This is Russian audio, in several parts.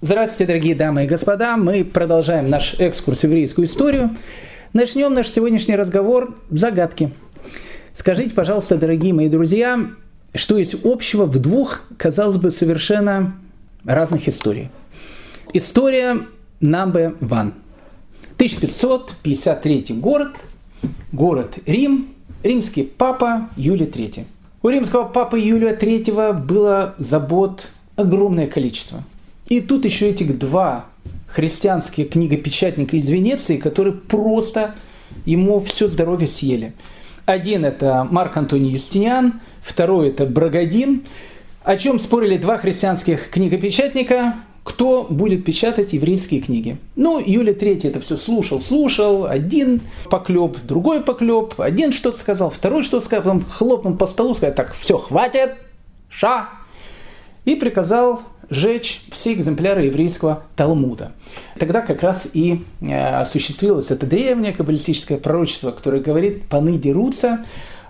Здравствуйте, дорогие дамы и господа. Мы продолжаем наш экскурс в еврейскую историю. Начнем наш сегодняшний разговор загадки. Скажите, пожалуйста, дорогие мои друзья, что есть общего в двух, казалось бы, совершенно разных историях. История number one. 1553 город, город Рим, римский папа Юлий III. У римского папы Юлия III было забот огромное количество. И тут еще этих два христианские книгопечатника из Венеции, которые просто ему все здоровье съели. Один это Марк Антоний Юстиниан, второй это Брагадин. О чем спорили два христианских книгопечатника, кто будет печатать еврейские книги. Ну, Юлия III это все слушал, слушал, один поклеп, другой поклеп, один что-то сказал, второй что-то сказал, потом хлопнул по столу, сказал, так, все, хватит, ша, и приказал сжечь все экземпляры еврейского Талмуда. Тогда как раз и э, осуществилось это древнее каббалистическое пророчество, которое говорит «паны дерутся,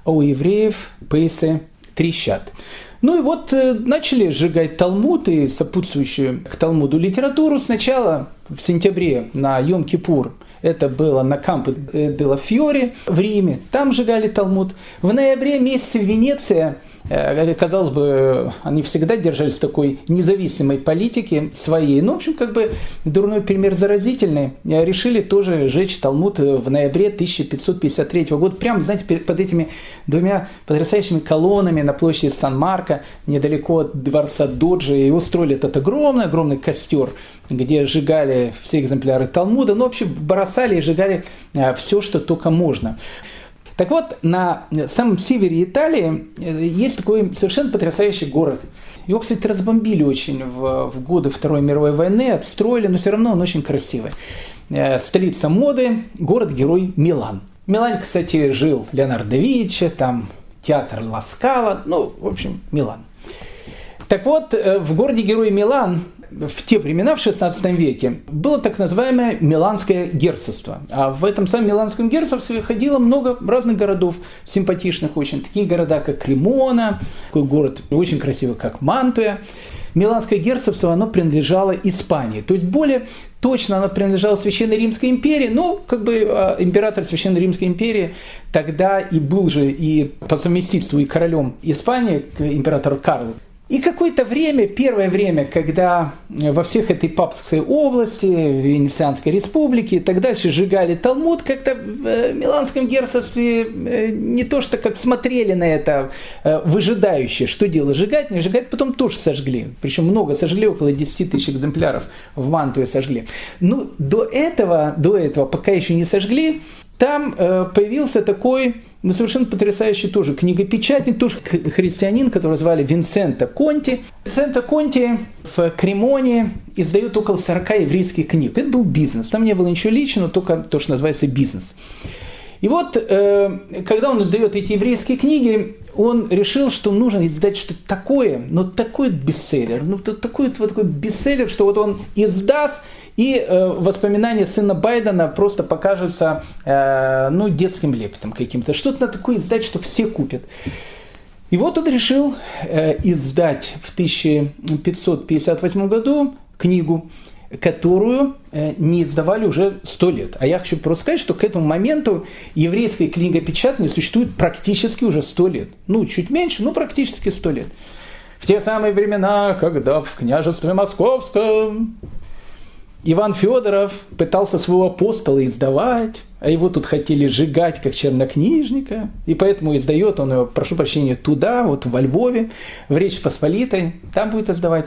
а у евреев пейсы трещат». Ну и вот э, начали сжигать Талмуд и сопутствующую к Талмуду литературу сначала в сентябре на Йом-Кипур. Это было на Кампо де Фьори в Риме. Там сжигали Талмуд. В ноябре месяце Венеция Э, казалось бы, они всегда держались такой независимой политики своей. Ну, в общем, как бы дурной пример заразительный. Э, решили тоже сжечь Талмуд в ноябре 1553 года. Прямо, знаете, под этими двумя потрясающими колоннами на площади Сан-Марко, недалеко от дворца Доджи, и устроили этот огромный-огромный костер, где сжигали все экземпляры Талмуда. Ну, общем, бросали и сжигали э, все, что только можно. Так вот, на самом севере Италии э, есть такой совершенно потрясающий город. Его, кстати, разбомбили очень в, в годы Второй мировой войны, отстроили, но все равно он очень красивый. Э, столица моды, город-герой Милан. В кстати, жил Леонардо да Винчи, там театр Ласкала, ну, в общем, Милан. Так вот, э, в городе-герой Милан в те времена, в XVI веке, было так называемое Миланское герцогство. А в этом самом Миланском герцогстве ходило много разных городов, симпатичных очень. Такие города, как Кремона, такой город очень красивый, как Мантуя. Миланское герцогство, оно принадлежало Испании. То есть более точно оно принадлежало Священной Римской империи, но как бы а, император Священной Римской империи тогда и был же и по совместительству и королем Испании, император Карл и какое-то время, первое время, когда во всех этой папской области, в Венецианской республике и так дальше сжигали Талмуд, как-то в э, Миланском герцогстве э, не то что как смотрели на это э, выжидающее, что дело, сжигать, не сжигать, потом тоже сожгли. Причем много сожгли, около 10 тысяч экземпляров в Мантуе сожгли. Ну, до этого, до этого, пока еще не сожгли, там появился такой ну, совершенно потрясающий тоже книгопечатник, тоже христианин, которого звали Винсента Конти. Винсента Конти в Кремоне издает около 40 еврейских книг. Это был бизнес, там не было ничего личного, только то, что называется бизнес. И вот, э, когда он издает эти еврейские книги, он решил, что нужно издать что-то такое, но такой бестселлер, ну такой вот такой бестселлер, что вот он издаст, и э, воспоминания сына Байдена просто покажутся э, ну, детским лепетом каким-то. Что-то на такое издать, что все купят. И вот он решил э, издать в 1558 году книгу, которую э, не издавали уже сто лет. А я хочу просто сказать, что к этому моменту еврейская книгопечатание существует практически уже сто лет. Ну, чуть меньше, но практически сто лет. В те самые времена, когда в княжестве Московском Иван Федоров пытался своего апостола издавать, а его тут хотели сжигать как чернокнижника, и поэтому издает он его, прошу прощения, туда, вот во Львове, в Речь Посполитой, там будет издавать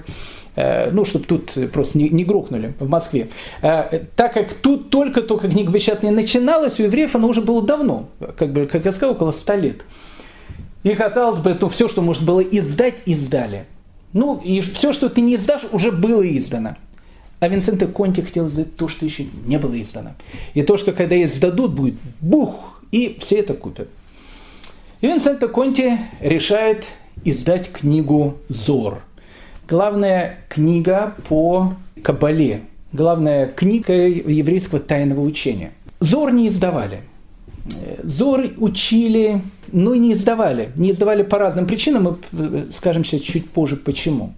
э, ну, чтобы тут просто не, не грохнули в Москве. Э, так как тут только-только книгопечатание начиналось, у евреев оно уже было давно, как бы, как я сказал, около ста лет. И казалось бы, ну, все, что можно было издать, издали. Ну, и все, что ты не издашь, уже было издано. А Винсента Конти хотел сделать то, что еще не было издано. И то, что когда издадут, будет бух, и все это купят. И Винсента Конти решает издать книгу «Зор». Главная книга по Кабале. Главная книга еврейского тайного учения. «Зор» не издавали. «Зор» учили, но не издавали. Не издавали по разным причинам, мы скажем сейчас чуть позже почему.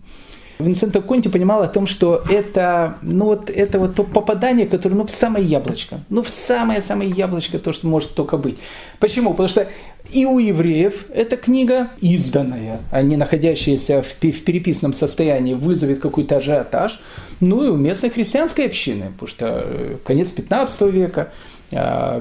Винсента Конти понимал о том, что это, ну вот, это вот то попадание, которое ну, в самое яблочко. Ну, в самое-самое яблочко, то, что может только быть. Почему? Потому что и у евреев эта книга, изданная, а не находящаяся в, в переписанном состоянии, вызовет какой-то ажиотаж. Ну и у местной христианской общины, потому что э, конец 15 века,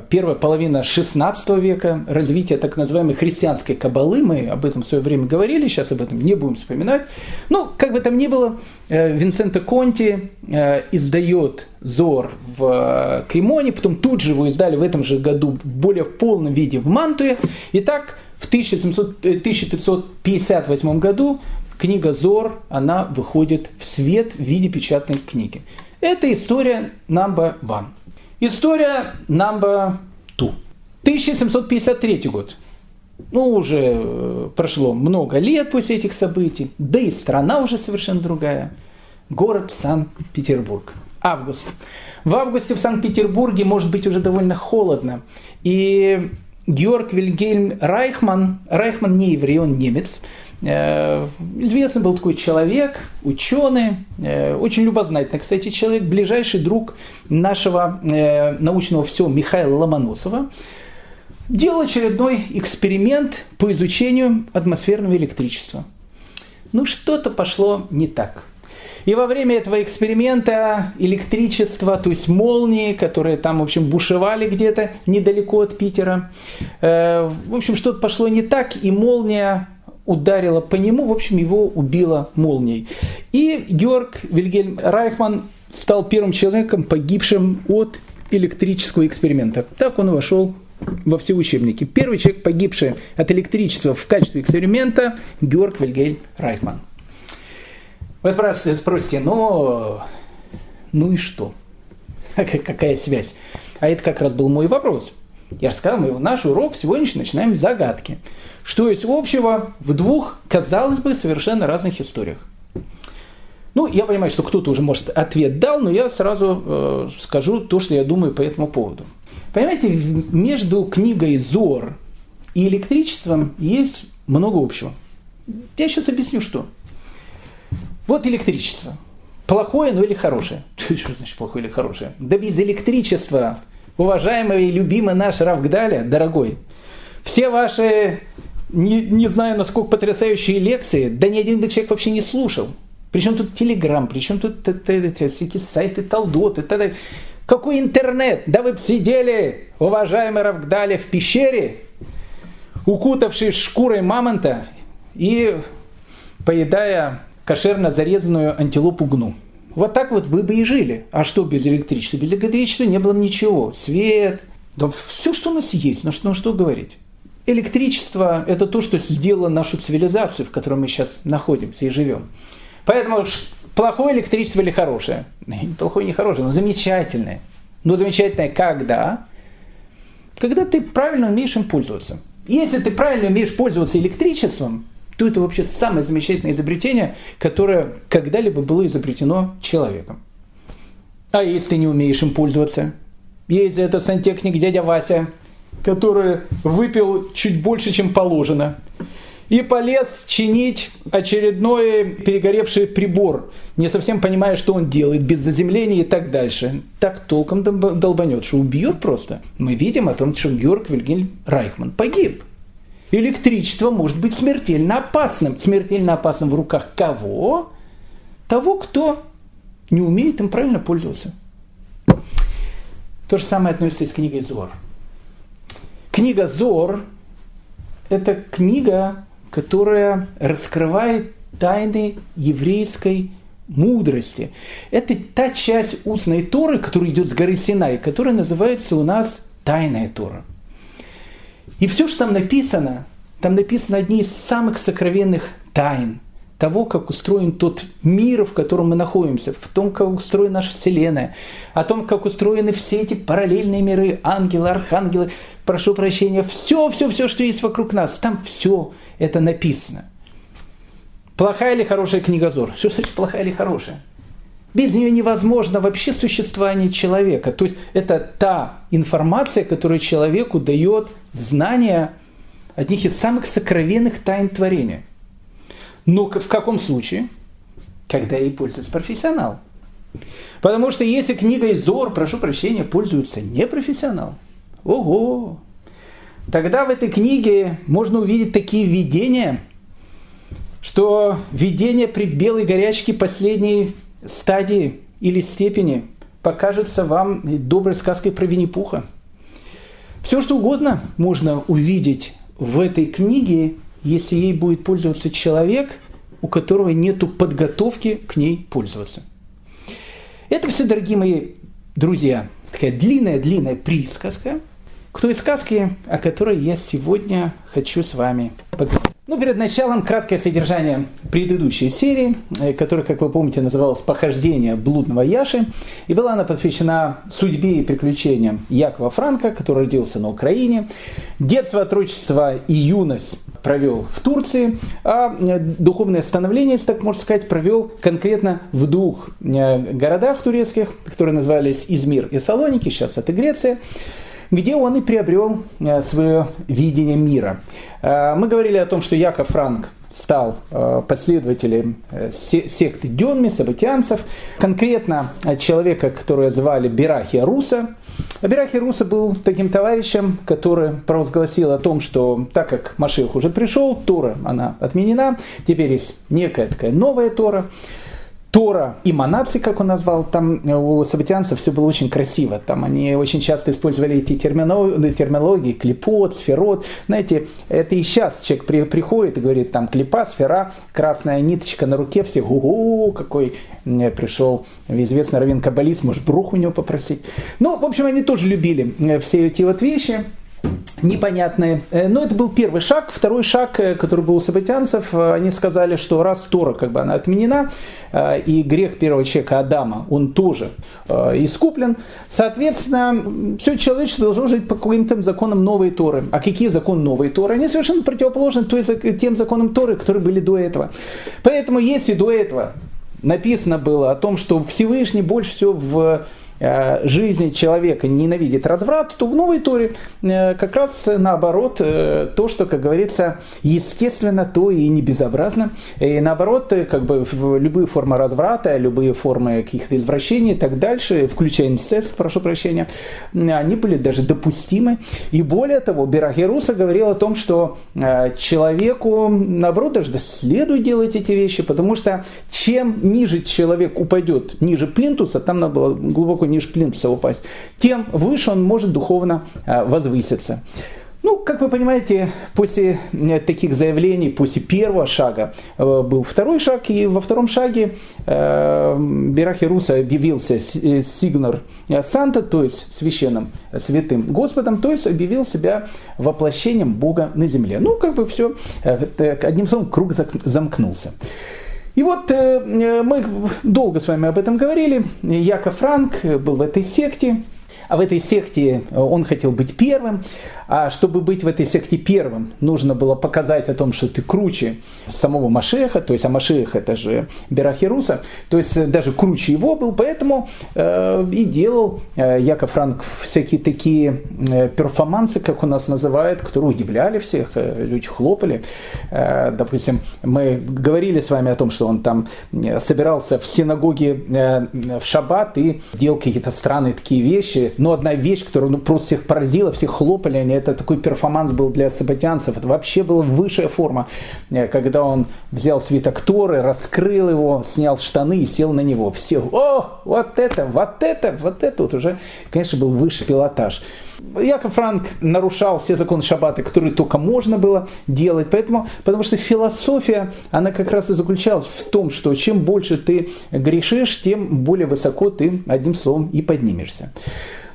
первая половина 16 века, развитие так называемой христианской кабалы, мы об этом в свое время говорили, сейчас об этом не будем вспоминать. Ну, как бы там ни было, э, Винсенто Конти э, издает Зор в Кремоне, потом тут же его издали в этом же году в более полном виде в Мантуе. И так в 1700, 1558 э, году книга Зор, она выходит в свет в виде печатной книги. Это история number one. История number two. 1753 год. Ну, уже э, прошло много лет после этих событий, да и страна уже совершенно другая. Город Санкт-Петербург. Август. В августе в Санкт-Петербурге может быть уже довольно холодно. И Георг Вильгельм Райхман, Райхман не еврей, он немец, известный был такой человек, ученый, э, очень любознательный, кстати, человек, ближайший друг нашего э, научного всего Михаила Ломоносова, делал очередной эксперимент по изучению атмосферного электричества. Ну, что-то пошло не так. И во время этого эксперимента электричество, то есть молнии, которые там, в общем, бушевали где-то недалеко от Питера, в общем, что-то пошло не так, и молния ударила по нему, в общем, его убила молнией. И Георг Вильгельм Райхман стал первым человеком, погибшим от электрического эксперимента. Так он вошел во все учебники. Первый человек, погибший от электричества в качестве эксперимента, Георг Вильгельм Райхман. Вы спросите, спросите ну, ну и что? Какая связь? А это как раз был мой вопрос. Я же сказал, мы наш урок сегодняшний начинаем с загадки. Что есть общего в двух, казалось бы, совершенно разных историях? Ну, я понимаю, что кто-то уже, может, ответ дал, но я сразу э, скажу то, что я думаю по этому поводу. Понимаете, между книгой «Зор» и электричеством есть много общего. Я сейчас объясню, что. Вот электричество. Плохое, ну или хорошее. Что значит плохое или хорошее? Да без электричества, уважаемый и любимый наш Равгдаля, дорогой, все ваши не, не знаю, насколько потрясающие лекции, да ни один бы человек вообще не слушал. Причем тут Телеграм, причем тут эти, эти сайты Талдоты, т.д. Какой интернет? Да вы бы сидели, уважаемый Равгдали, в пещере, укутавшись шкурой мамонта и поедая кошерно зарезанную антилопу гну. Вот так вот вы бы и жили. А что без электричества? Без электричества не было ничего. Свет, да все, что у нас есть, ну что, ну что говорить. Электричество – это то, что сделало нашу цивилизацию, в которой мы сейчас находимся и живем. Поэтому плохое электричество или хорошее? Плохое не хорошее, но замечательное. Но замечательное когда? Когда ты правильно умеешь им пользоваться. Если ты правильно умеешь пользоваться электричеством, то это вообще самое замечательное изобретение, которое когда-либо было изобретено человеком. А если не умеешь им пользоваться? Есть этот сантехник дядя Вася – который выпил чуть больше, чем положено, и полез чинить очередной перегоревший прибор, не совсем понимая, что он делает, без заземления и так дальше. Так толком долбанет, что убьет просто. Мы видим о том, что Георг Вильгельм Райхман погиб. Электричество может быть смертельно опасным. Смертельно опасным в руках кого? Того, кто не умеет им правильно пользоваться. То же самое относится и с книгой Зор. Книга Зор – это книга, которая раскрывает тайны еврейской мудрости. Это та часть устной Торы, которая идет с горы Синай, которая называется у нас Тайная Тора. И все, что там написано, там написано одни из самых сокровенных тайн – того, как устроен тот мир, в котором мы находимся, в том, как устроена наша Вселенная, о том, как устроены все эти параллельные миры, ангелы, архангелы, прошу прощения, все, все, все, что есть вокруг нас, там все это написано. Плохая или хорошая книга Зор? Что значит плохая или хорошая? Без нее невозможно вообще существование человека. То есть это та информация, которая человеку дает знания одних из самых сокровенных тайн творения – но в каком случае? когда ей пользуется профессионал. Потому что если книгой Зор, прошу прощения, пользуется непрофессионал, ого, тогда в этой книге можно увидеть такие видения, что видение при белой горячке последней стадии или степени покажется вам доброй сказкой про Винни-Пуха. Все, что угодно можно увидеть в этой книге, если ей будет пользоваться человек, у которого нет подготовки к ней пользоваться. Это все, дорогие мои друзья, такая длинная-длинная присказка к той сказке, о которой я сегодня хочу с вами поговорить. Ну, перед началом краткое содержание предыдущей серии, э, которая, как вы помните, называлась «Похождение блудного Яши». И была она посвящена судьбе и приключениям Якова Франка, который родился на Украине. Детство, отрочество и юность провел в Турции, а э, духовное становление, если так можно сказать, провел конкретно в двух э, городах турецких, которые назывались Измир и Салоники, сейчас это Греция где он и приобрел э, свое видение мира. Э, мы говорили о том, что Яков Франк стал э, последователем секты Дёнми, сабатианцев, конкретно человека, которого звали Берахия Руса. Берахия Руса был таким товарищем, который провозгласил о том, что так как Машех уже пришел, Тора, она отменена, теперь есть некая такая новая Тора, Тора и Манаци, как он назвал, там у сабатианцев все было очень красиво. Там они очень часто использовали эти терминологии, терминологии клипот, сферот. Знаете, это и сейчас человек при, приходит и говорит, там клипа, сфера, красная ниточка на руке, все, ого, какой пришел известный раввин каббалист, может, брух у него попросить. Ну, в общем, они тоже любили э, все эти вот вещи непонятные. Э, но это был первый шаг. Второй шаг, э, который был у сабатянцев, э, они сказали, что раз Тора как бы она отменена, и грех первого человека Адама, он тоже искуплен, соответственно, все человечество должно жить по каким-то законам новой Торы. А какие законы новой Торы? Они совершенно противоположны тем законам Торы, которые были до этого. Поэтому если до этого написано было о том, что Всевышний больше всего в жизни человека ненавидит разврат, то в новой Торе э, как раз наоборот э, то, что, как говорится, естественно, то и не безобразно. И наоборот, как бы любые формы разврата, любые формы каких-то извращений и так дальше, включая инцест, прошу прощения, они были даже допустимы. И более того, Берахеруса говорил о том, что человеку, наоборот, даже следует делать эти вещи, потому что чем ниже человек упадет, ниже плинтуса, там надо было глубоко ниже плинтуса упасть, тем выше он может духовно э, возвыситься. Ну, как вы понимаете, после э, таких заявлений, после первого шага э, был второй шаг, и во втором шаге э, объявился Сигнар Санта, то есть священным святым Господом, то есть объявил себя воплощением Бога на земле. Ну, как бы все, одним словом, круг замкнулся. И вот э, мы долго с вами об этом говорили. Яков Франк был в этой секте, а в этой секте он хотел быть первым. А чтобы быть в этой секте первым, нужно было показать о том, что ты круче самого Машеха, то есть а Машех это же Берахируса, то есть даже круче его был, поэтому э, и делал э, Яков Франк всякие такие э, перформансы, как у нас называют, которые удивляли всех, э, люди хлопали. Э, допустим, мы говорили с вами о том, что он там э, собирался в синагоге э, в шаббат и делал какие-то странные такие вещи, но одна вещь, которая ну, просто всех поразила, всех хлопали, они это такой перформанс был для сабатянцев. Это вообще была высшая форма, э, когда он взял свиток Торы, раскрыл его, снял штаны и сел на него. Все, о, вот это, вот это, вот это вот уже, конечно, был высший пилотаж. Яков Франк нарушал все законы шаббата, которые только можно было делать, поэтому, потому что философия, она как раз и заключалась в том, что чем больше ты грешишь, тем более высоко ты, одним словом, и поднимешься.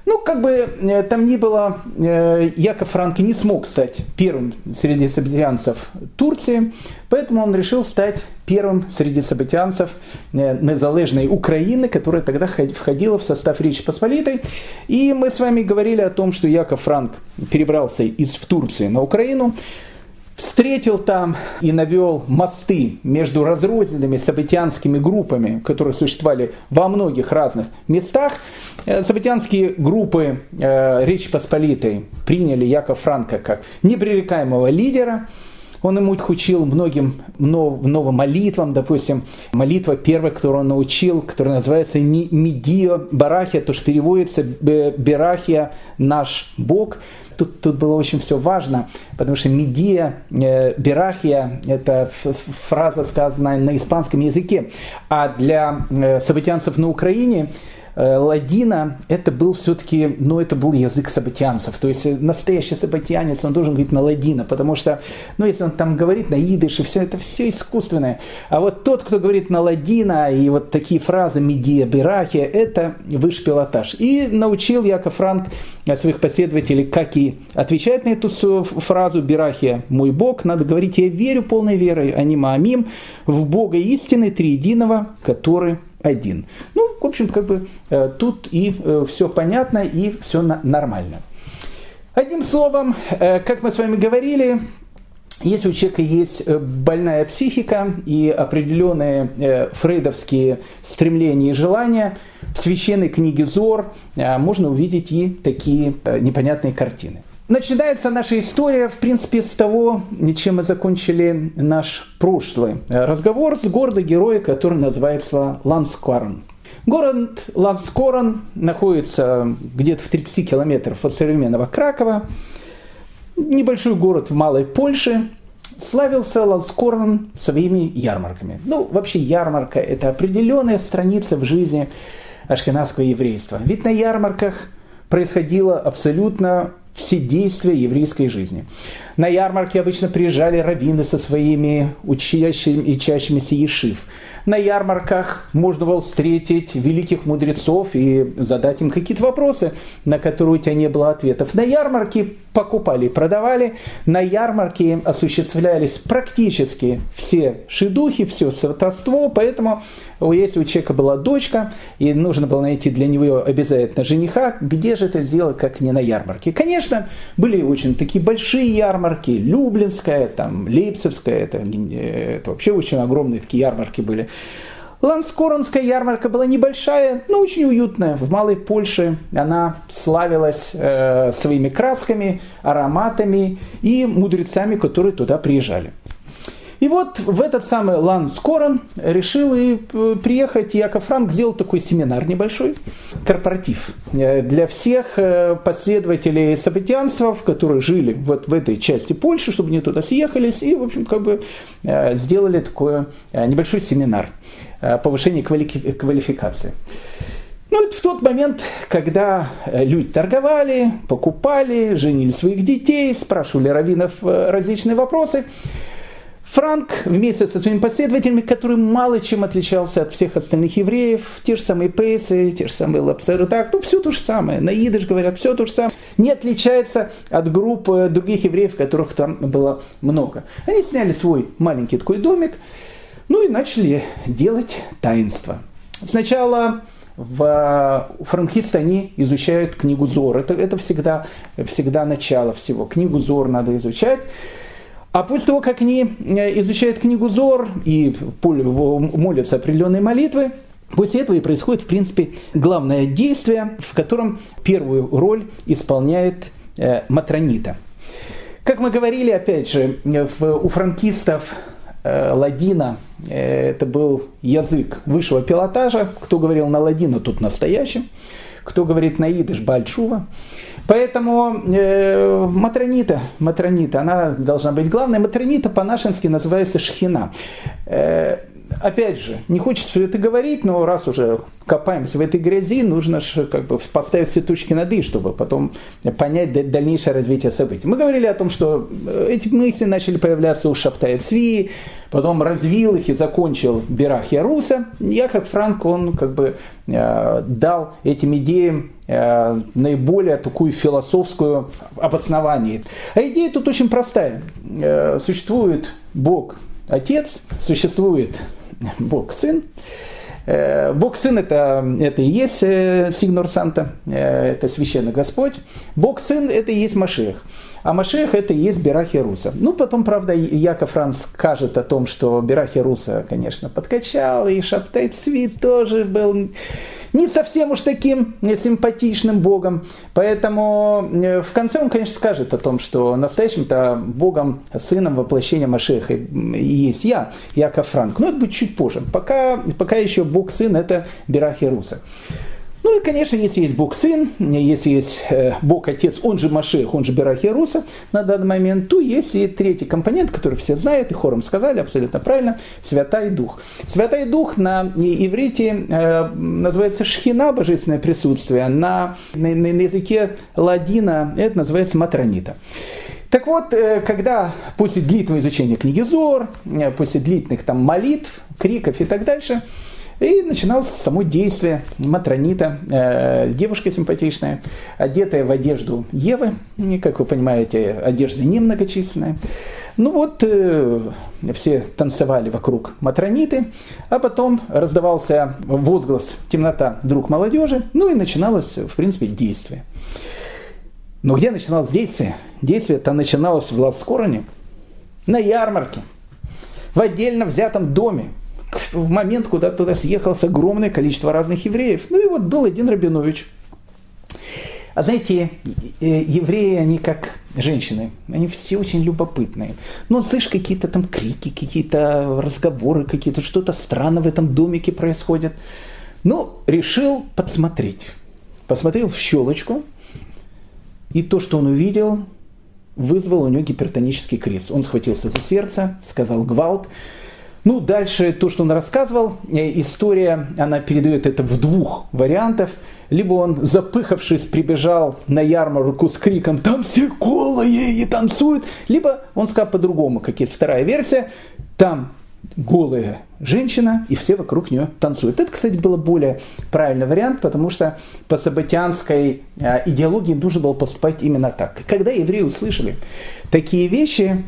Ну, как бы э, там ни было, э, Яков Франк не смог стать первым среди событианцев Турции, поэтому он решил стать первым среди событианцев э, незалежной Украины, которая тогда входила в состав Речи Посполитой. И мы с вами говорили о том, что Яков Франк перебрался из Турции на Украину, встретил там и навел мосты между разрозненными событианскими группами, которые существовали во многих разных местах. Э, событианские группы э, Речи Посполитой приняли Яков Франка как непререкаемого лидера. Он ему учил многим новым молитвам, допустим, молитва первая, которую он научил, которая называется «Медио Барахия», то, что переводится «Берахия наш Бог». Тут, тут было очень все важно, потому что медия, э, берахия – это фраза, сказанная на испанском языке, а для э, событианцев на Украине – ладина это был все-таки, ну, это был язык сабатианцев. То есть э, настоящий сабатианец, он должен говорить на ладина, потому что, ну, если он там говорит на идыш, и все это все искусственное. А вот тот, кто говорит на ладина, и вот такие фразы медия, бирахия, это высший пилотаж. И научил Яков Франк своих последователей, как и отвечать на эту фразу «Бирахия, мой Бог», надо говорить «Я верю полной верой, а не маамим, в Бога истины, триединого, который один». Ну, в общем, как бы э, тут и э, все понятно, и все нормально. Одним словом, э, как мы с вами говорили, если у человека есть больная психика и определенные фрейдовские стремления и желания, в священной книге Зор можно увидеть и такие непонятные картины. Начинается наша история, в принципе, с того, чем мы закончили наш прошлый разговор с городом героя, который называется Ланскварн. Город Ланскорон находится где-то в 30 километрах от современного Кракова. Небольшой город в Малой Польше. Славился Ланскорон своими ярмарками. Ну, вообще ярмарка – это определенная страница в жизни ашкенадского еврейства. Ведь на ярмарках происходило абсолютно все действия еврейской жизни. На ярмарке обычно приезжали раввины со своими учащими и чащимися ешив – на ярмарках можно было встретить великих мудрецов и задать им какие-то вопросы, на которые у тебя не было ответов. На ярмарке покупали и продавали. На ярмарке осуществлялись практически все шедухи, все сватовство, поэтому если у человека была дочка, и нужно было найти для него обязательно жениха, где же это сделать, как не на ярмарке? Конечно, были очень такие большие ярмарки, Люблинская, там, Лейпцигская, это, это вообще очень огромные такие ярмарки были. Ланскоронская ярмарка была небольшая, но очень уютная. В Малой Польше она славилась э, своими красками, ароматами и мудрецами, которые туда приезжали. И вот в этот самый Лан Скорон решил и э, приехать, Яков Франк сделал такой семинар небольшой, корпоратив, э, для всех э, последователей событианства, которые жили вот в этой части Польши, чтобы они туда съехались, и, в общем, как бы сделали такой небольшой семинар повышения квалификации. Ну, это в тот момент, когда люди торговали, покупали, женили своих детей, спрашивали раввинов различные вопросы – Франк вместе со своими последователями, который мало чем отличался от всех остальных евреев, те же самые пейсы, те же самые лапсеры, так, ну все то же самое, на идыш говорят, все то же самое, не отличается от группы других евреев, которых там было много. Они сняли свой маленький такой домик, ну и начали делать таинство. Сначала в франкисты они изучают книгу Зор. Это, это всегда, всегда начало всего. Книгу Зор надо изучать. А после того, как они э, изучают книгу Зор и молятся определенные молитвы, После этого и происходит, в принципе, главное действие, в котором первую роль исполняет э, Матронита. Как мы говорили, опять же, у франкистов э, ладина э, это был язык высшего пилотажа. Кто говорил на ладину, тут настоящим. Кто говорит на идыш, бальчува. Поэтому э, матронита, матронита, она должна быть главной. Матронита по-нашенски называется шхина. Э, опять же, не хочется это говорить, но раз уже копаемся в этой грязи, нужно же как бы поставить все точки над «и», чтобы потом понять дальнейшее развитие событий. Мы говорили о том, что э, эти мысли начали появляться у Шаптая Цви, потом развил их и закончил Берахия Руса. Я, как Франк, он как бы э, дал этим идеям э, наиболее такую философскую обоснование. А идея тут очень простая. Существует Бог Отец, существует Бог Сын. Э, Бог Сын это, это и есть э, Сигнор Санта, э, это священный Господь. Бог Сын это и есть Машех. А Машех это и есть Берахия Руса. Ну, потом, правда, Яков Франц скажет о том, что Берахия Руса, конечно, подкачал, и Шаптай Цвит тоже был не совсем уж таким симпатичным богом. Поэтому э, в конце он, конечно, скажет о том, что настоящим-то богом, сыном воплощения Машеха есть я, Яков Франк. Но это будет чуть позже. Пока, пока еще бог-сын это Берахия Руса. Ну и, конечно, если есть Бог Сын, если есть э, Бог Отец, он же Машех, он же Берахия Руса на данный момент, то есть и третий компонент, который все знают, и хором сказали абсолютно правильно, Святой Дух. Святой Дух на иврите э, называется Шхина, божественное присутствие, на, на, на языке ладина это называется Матронита. Так вот, э, когда после длительного изучения книги Зор, после длительных там молитв, криков и так дальше, и начиналось само действие Матронита, э, девушка симпатичная, одетая в одежду Евы, как вы понимаете, одежда немногочисленная. Ну вот, э, все танцевали вокруг Матрониты, а потом раздавался возглас «темнота, друг молодежи», ну и начиналось, в принципе, действие. Но где начиналось действие? Действие-то начиналось в Ласкороне, на ярмарке, в отдельно взятом доме, в момент, куда туда съехалось огромное количество разных евреев. Ну и вот был один Рабинович. А знаете, евреи, они как женщины, они все очень любопытные. Но слышишь какие-то там крики, какие-то разговоры, какие-то что-то странное в этом домике происходит. Ну, решил подсмотреть. Посмотрел в щелочку, и то, что он увидел, вызвало у него гипертонический криз. Он схватился за сердце, сказал гвалт, ну, дальше то, что он рассказывал, э, история, она передает это в двух вариантах. Либо он, запыхавшись, прибежал на ярмарку с криком «Там все голые и танцуют!» Либо он сказал по-другому, как есть вторая версия, там голая женщина, и все вокруг нее танцуют. Это, кстати, был более правильный вариант, потому что по сабатианской э, идеологии нужно было поступать именно так. Когда евреи услышали такие вещи,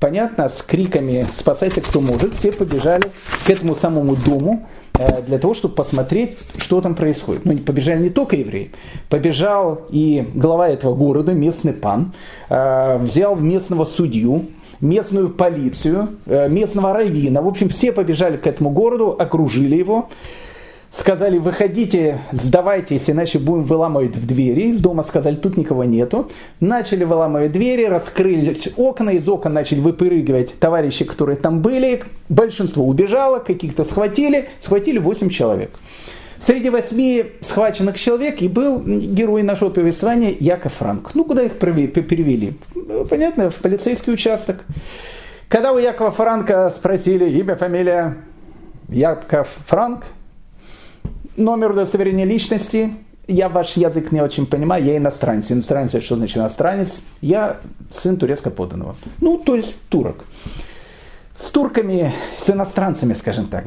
понятно, с криками «спасайся, кто может», все побежали к этому самому дому э, для того, чтобы посмотреть, что там происходит. Ну, побежали не только евреи, побежал и глава этого города, местный пан, э, взял местного судью, местную полицию, э, местного раввина. В общем, все побежали к этому городу, окружили его сказали, выходите, сдавайтесь, иначе будем выламывать в двери. Из дома сказали, тут никого нету. Начали выламывать двери, раскрылись окна, из окон начали выпрыгивать товарищи, которые там были. Большинство убежало, каких-то схватили, схватили 8 человек. Среди восьми схваченных человек и был герой нашего повествования Яков Франк. Ну, куда их перевели? Понятно, в полицейский участок. Когда у Якова Франка спросили имя, фамилия Яков Франк, номер удостоверения личности. Я ваш язык не очень понимаю, я иностранец. Иностранец, что значит иностранец? Я сын турецко поданного. Ну, то есть турок. С турками, с иностранцами, скажем так.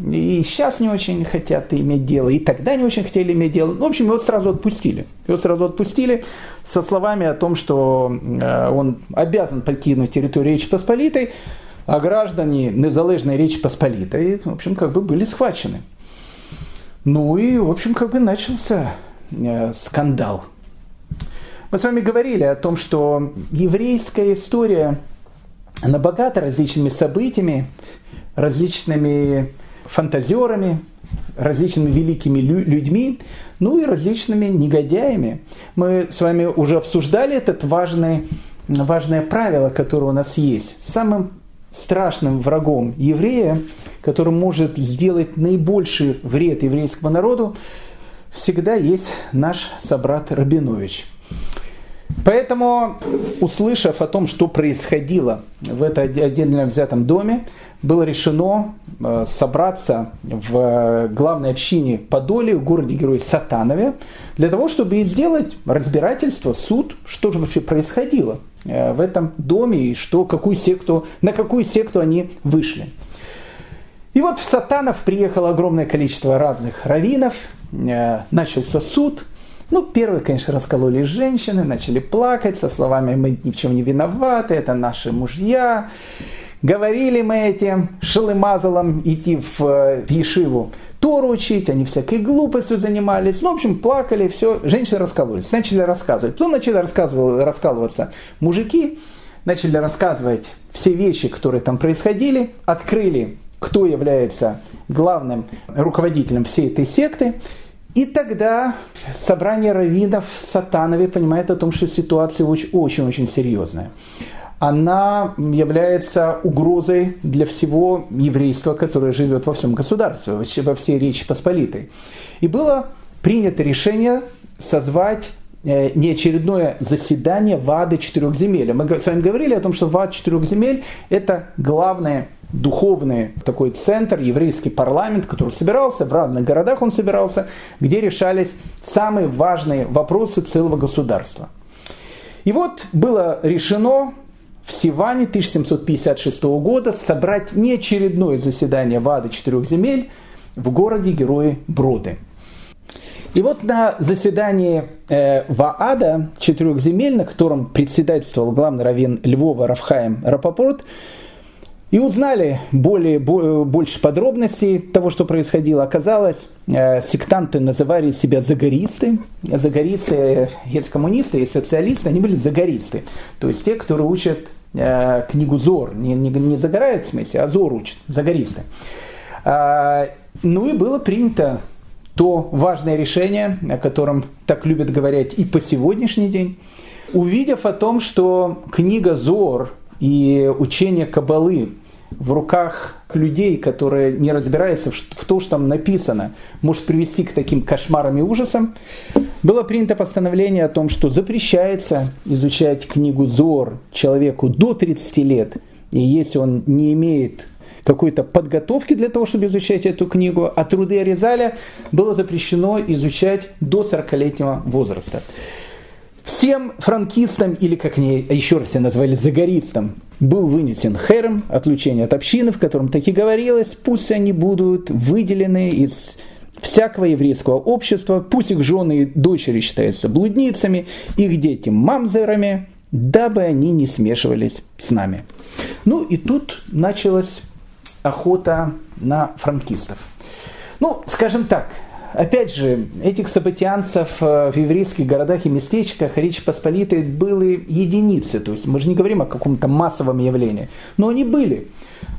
И сейчас не очень хотят иметь дело, и тогда не очень хотели иметь дело. В общем, его сразу отпустили. Его сразу отпустили со словами о том, что э, он обязан покинуть территорию Речи Посполитой, а граждане незалежной Речи Посполитой, в общем, как бы были схвачены. Ну и, в общем, как бы начался э, скандал. Мы с вами говорили о том, что еврейская история, она богата различными событиями, различными фантазерами, различными великими людьми, ну и различными негодяями. Мы с вами уже обсуждали этот важный, важное правило, которое у нас есть. Самым страшным врагом еврея, который может сделать наибольший вред еврейскому народу, всегда есть наш собрат Рабинович. Поэтому, услышав о том, что происходило в этом отдельно взятом доме, было решено э, собраться в главной общине Подоле, в городе Герой Сатанове, для того, чтобы сделать разбирательство, суд, что же вообще происходило в этом доме и что, какую секту, на какую секту они вышли. И вот в Сатанов приехало огромное количество разных раввинов, э, начался суд. Ну, первые, конечно, раскололись женщины, начали плакать со словами «мы ни в чем не виноваты, это наши мужья». Говорили мы этим шелымазалом идти в, э, в Ешиву Тору учить, они всякой глупостью занимались. Ну, в общем, плакали, все. Женщины раскололись, начали рассказывать. Потом начали раскалываться мужики, начали рассказывать все вещи, которые там происходили, открыли, кто является главным руководителем всей этой секты. И тогда собрание раввинов в Сатанове понимает о том, что ситуация очень-очень серьезная. Она является угрозой для всего еврейства, которое живет во всем государстве, во всей Речи Посполитой. И было принято решение созвать э, неочередное заседание ВАДы четырех земель. Мы с вами говорили о том, что ВАД четырех земель – это главное духовный такой центр, еврейский парламент, который собирался, в разных городах он собирался, где решались самые важные вопросы целого государства. И вот было решено в Сиване 1756 года собрать неочередное заседание ВАДы четырех земель в городе Герои Броды. И вот на заседании э, ВААДа четырех земель, на котором председательствовал главный раввин Львова Рафхаем Рапопорт, и узнали более, больше подробностей того, что происходило. Оказалось, э, сектанты называли себя загористы. Загористы, есть коммунисты, есть социалисты, они были загористы. То есть те, которые учат э, книгу Зор. Не, не, не загорают в смысле, а Зор учат, загористы. А, ну и было принято то важное решение, о котором так любят говорить и по сегодняшний день. Увидев о том, что книга Зор и учение Кабалы в руках людей, которые не разбираются в то, что там написано, может привести к таким кошмарам и ужасам, было принято постановление о том, что запрещается изучать книгу Зор человеку до 30 лет, и если он не имеет какой-то подготовки для того, чтобы изучать эту книгу, а труды Аризаля было запрещено изучать до 40-летнего возраста. Всем франкистам, или как они еще раз себя назвали, загористам, был вынесен херм, отлучение от общины, в котором таки говорилось, пусть они будут выделены из всякого еврейского общества, пусть их жены и дочери считаются блудницами, их дети мамзерами, дабы они не смешивались с нами. Ну и тут началась охота на франкистов. Ну, скажем так, Опять же, этих событианцев э, в еврейских городах и местечках Речь Посполитой были единицы. То есть мы же не говорим о каком-то массовом явлении. Но они были.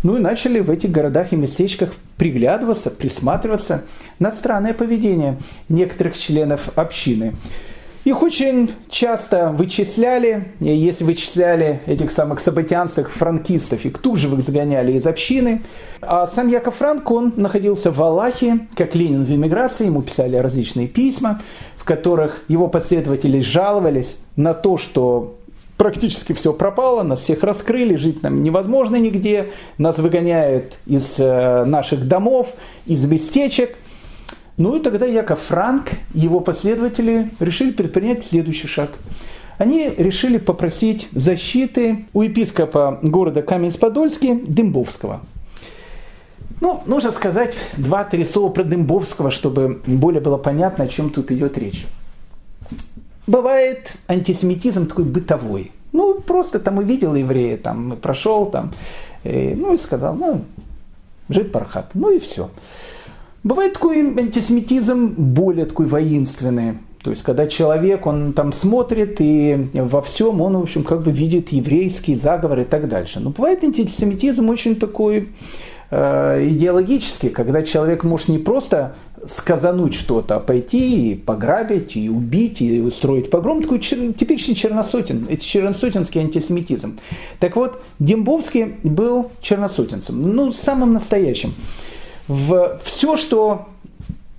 Ну и начали в этих городах и местечках приглядываться, присматриваться на странное поведение некоторых членов общины. Их очень часто вычисляли, если вычисляли этих самых событианских франкистов, их тут же их из общины. А сам Яков Франк, он находился в Аллахе, как Ленин в эмиграции, ему писали различные письма, в которых его последователи жаловались на то, что практически все пропало, нас всех раскрыли, жить нам невозможно нигде, нас выгоняют из э, наших домов, из местечек – ну и тогда Яков Франк и его последователи решили предпринять следующий шаг. Они решили попросить защиты у епископа города Каменец-Подольский Дымбовского. Ну, нужно сказать два-три слова про Дымбовского, чтобы более было понятно, о чем тут идет речь. Бывает антисемитизм такой бытовой. Ну, просто там увидел еврея, там, прошел там, и, э, ну и сказал, ну, жить пархат, ну и все. Бывает такой антисемитизм более такой воинственный. То есть, когда человек, он там смотрит и во всем он, в общем, как бы видит еврейский заговор и так дальше. Но бывает антисемитизм очень такой э, идеологический, когда человек может не просто сказануть что-то, а пойти и пограбить, и убить, и устроить погром. Такой чер, типичный черносотен, это черносотенский антисемитизм. Так вот, Дембовский был черносотенцем, ну, самым настоящим в все, что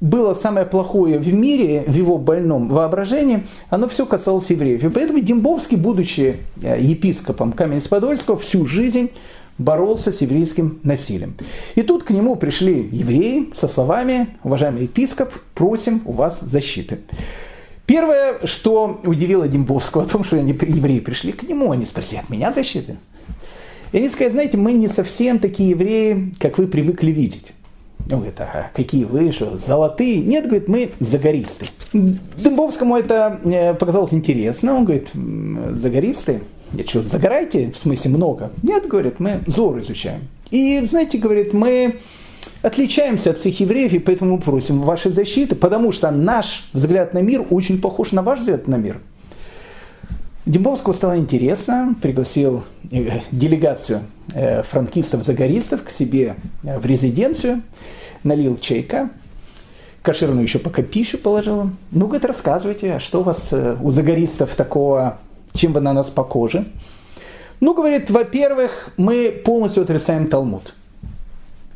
было самое плохое в мире, в его больном воображении, оно все касалось евреев. И поэтому Дембовский, будучи э, епископом Каменец-Подольского, всю жизнь боролся с еврейским насилием. И тут к нему пришли евреи со словами «Уважаемый епископ, просим у вас защиты». Первое, что удивило Дембовского о том, что они евреи пришли к нему, они спросили, от меня защиты? И они сказали, знаете, мы не совсем такие евреи, как вы привыкли видеть. Он говорит, ага, какие вы, что, золотые? Нет, говорит, мы загористы. Дымбовскому это э, показалось интересно. Он говорит, загористы? Я что, загорайте? В смысле много? Нет, говорит, мы зор изучаем. И, знаете, говорит, мы отличаемся от всех евреев, и поэтому просим вашей защиты, потому что наш взгляд на мир очень похож на ваш взгляд на мир. Дембовского стало интересно, пригласил э, делегацию э, франкистов-загористов к себе э, в резиденцию, налил чайка, кошерную еще пока пищу положил. Ну, говорит, рассказывайте, а что у вас у загористов такого, чем вы на нас похожи? Ну, говорит, во-первых, мы полностью отрицаем Талмуд.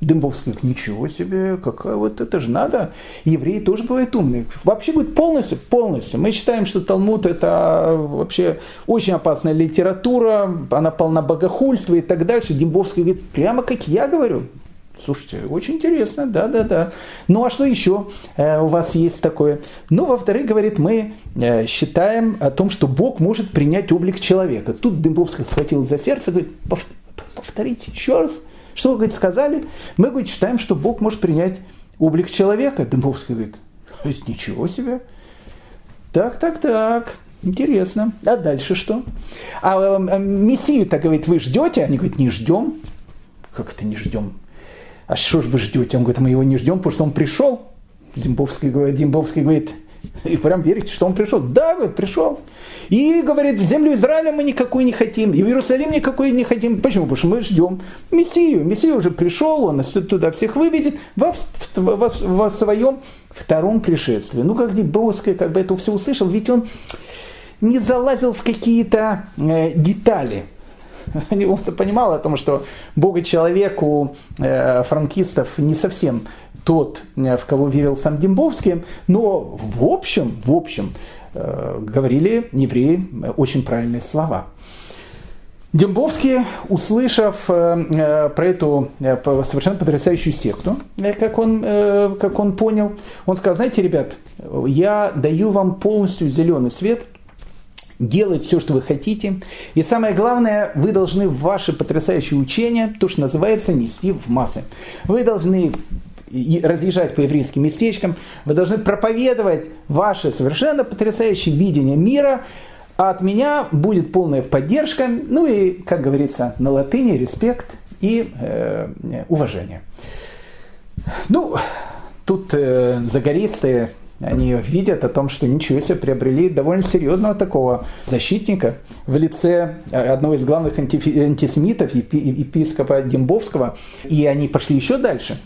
Дымбовский говорит, ничего себе, какая вот это же надо. Евреи тоже бывают умные. Вообще говорит, полностью, полностью. Мы считаем, что Талмуд это вообще очень опасная литература, она полна богохульства и так дальше. Дембовский говорит, прямо как я говорю. Слушайте, очень интересно, да, да, да. Ну а что еще э, у вас есть такое? Ну, во-вторых, говорит, мы э, считаем о том, что Бог может принять облик человека. Тут Дымбовский схватил за сердце, говорит, повторите еще раз. Что говорит, сказали? Мы, говорит, считаем, что Бог может принять облик человека. Дымбовский говорит, ничего себе. Так, так, так. Интересно. А дальше что? А, а Мессию-то, говорит, вы ждете? Они говорят, не ждем. Как это не ждем? а что же вы ждете? Он говорит, мы его не ждем, потому что он пришел. Зимбовский говорит, Зимбовский говорит, и прям верите, что он пришел? Да, говорит, пришел. И говорит, в землю Израиля мы никакой не хотим, и в Иерусалим никакой не хотим. Почему? Потому что мы ждем Мессию. Мессия уже пришел, он нас туда всех выведет во, во, во своем втором пришествии. Ну, как Дебовский как бы это все услышал, ведь он не залазил в какие-то э, детали. он понимал о том, что Бога человек у э, франкистов не совсем тот, э, в кого верил сам Дембовский, но в общем, в общем, э, говорили евреи очень правильные слова. Дембовский, услышав про эту совершенно потрясающую секту, как он, как он понял, он сказал, знаете, ребят, я даю вам полностью зеленый свет – делать все, что вы хотите. И самое главное, вы должны ваши потрясающие учения, то, что называется, нести в массы. Вы должны разъезжать по еврейским местечкам, вы должны проповедовать ваше совершенно потрясающее видение мира, а от меня будет полная поддержка, ну и, как говорится на латыни, респект и э, уважение. Ну, тут э, загористые они видят о том, что ничего себе приобрели довольно серьезного такого защитника в лице э, одного из главных антисемитов, епископа Дембовского. И они пошли еще дальше.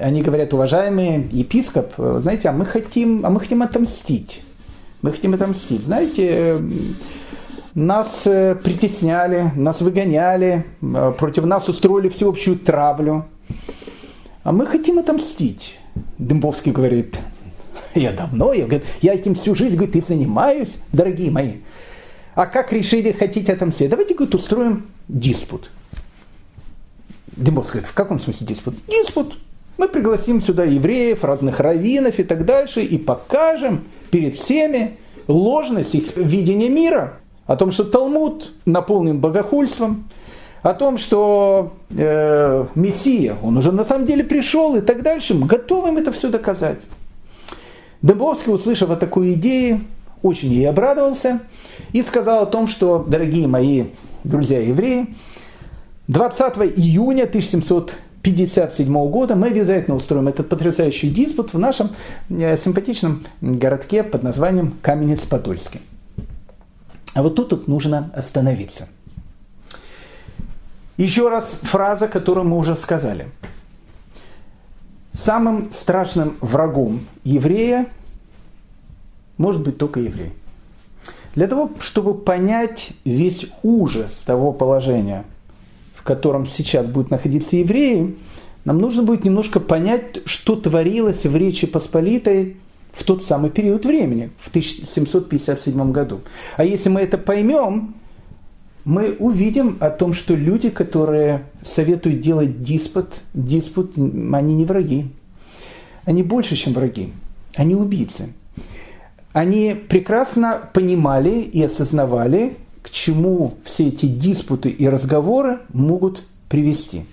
Они говорят, уважаемый епископ, знаете, а мы хотим, а мы хотим отомстить. Мы хотим отомстить. Знаете, э, нас э, притесняли, нас выгоняли, против нас устроили всеобщую травлю. А мы хотим отомстить. Дымбовский говорит, я давно, я, я этим всю жизнь, говорит, и занимаюсь, дорогие мои. А как решили, хотите отомстить? Давайте, говорит, устроим диспут. Дембовский говорит, в каком смысле диспут? Диспут. Мы пригласим сюда евреев, разных раввинов и так дальше, и покажем перед всеми ложность их видения мира. О том, что Талмуд наполнен богохульством, о том, что э, Мессия, он уже на самом деле пришел и так дальше. Мы готовы им это все доказать. Дыбовский, услышав о такой идее, очень ей обрадовался и сказал о том, что, дорогие мои друзья-евреи, 20 июня 1757 года мы обязательно устроим этот потрясающий диспут в нашем э, симпатичном городке под названием Каменец-Подольский. А вот тут, тут нужно остановиться. Еще раз фраза, которую мы уже сказали – Самым страшным врагом еврея может быть только еврей. Для того, чтобы понять весь ужас того положения, в котором сейчас будут находиться евреи, нам нужно будет немножко понять, что творилось в Речи Посполитой в тот самый период времени, в 1757 году. А если мы это поймем, мы увидим о том, что люди, которые советуют делать диспут, диспут, они не враги. Они больше, чем враги. Они убийцы. Они прекрасно понимали и осознавали, к чему все эти диспуты и разговоры могут привести.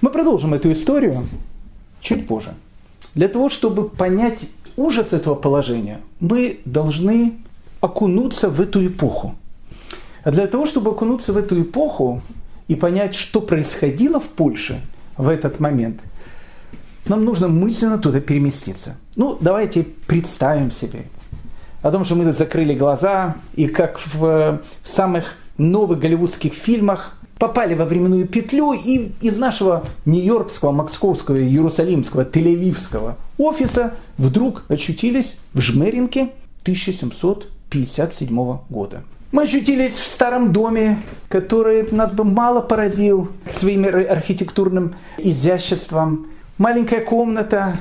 Мы продолжим эту историю чуть позже. Для того, чтобы понять ужас этого положения, мы должны окунуться в эту эпоху – а для того, чтобы окунуться в эту эпоху и понять, что происходило в Польше в этот момент, нам нужно мысленно туда переместиться. Ну, давайте представим себе о том, что мы закрыли глаза, и как в, в самых новых голливудских фильмах попали во временную петлю и из нашего нью-йоркского, московского, иерусалимского, тель-авивского офиса вдруг очутились в Жмеринке 1757 года. Мы очутились в старом доме, который нас бы мало поразил своим архитектурным изяществом. Маленькая комната,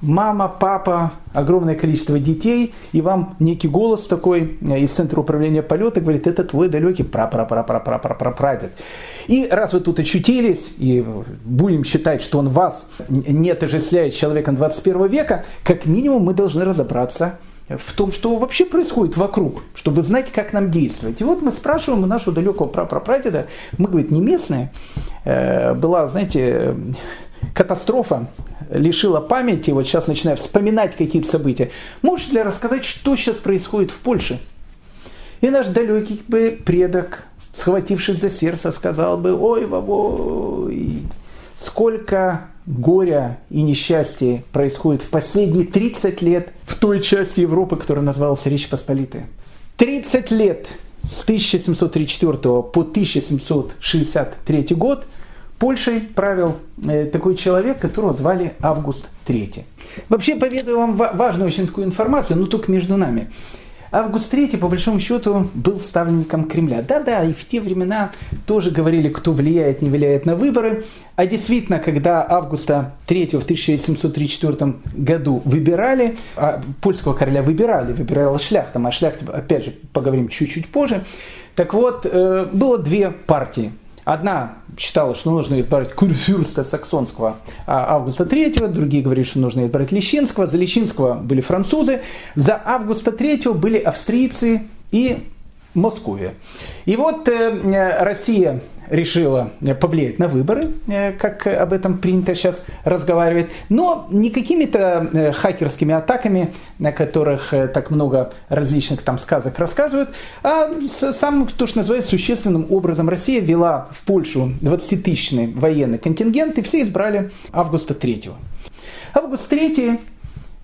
мама, папа, огромное количество детей, и вам некий голос такой э, из Центра управления полета говорит, это твой далекий пра-пра-пра-пра-пра-пра-прадед. И раз вы тут очутились, и будем считать, что он вас не отождествляет человеком 21 века, как минимум мы должны разобраться в том, что вообще происходит вокруг, чтобы знать, как нам действовать. И вот мы спрашиваем у нашего далекого прапрапрадеда, мы, говорит, не местные, э, была, знаете, катастрофа лишила памяти, вот сейчас начинаю вспоминать какие-то события. Можете ли рассказать, что сейчас происходит в Польше? И наш далекий бы предок, схватившись за сердце, сказал бы, ой, ой, сколько горя и несчастья происходит в последние 30 лет в той части Европы, которая называлась Речь Посполитая. 30 лет с 1734 по 1763 год Польшей правил э, такой человек, которого звали Август III. Вообще поведаю вам важную очень такую информацию, но только между нами. Август III, по большому счету, был ставленником Кремля. Да-да, и в те времена тоже говорили, кто влияет, не влияет на выборы. А действительно, когда Августа III в 1734 году выбирали, а польского короля выбирали, выбирала шляхта, а шляхта, опять же, поговорим чуть-чуть позже. Так вот, э, было две партии Одна считала, что нужно избрать курфюрста саксонского а, Августа III, другие говорили, что нужно избрать Лещинского. За Лещинского были французы, за Августа III были австрийцы и Московия. И вот э, Россия решила повлиять на выборы, э, как об этом принято сейчас разговаривать, но не какими-то э, хакерскими атаками, на которых э, так много различных там сказок рассказывают, а самым, то, что называется, существенным образом Россия вела в Польшу 20-тысячный военный контингент, и все избрали Августа III. Август III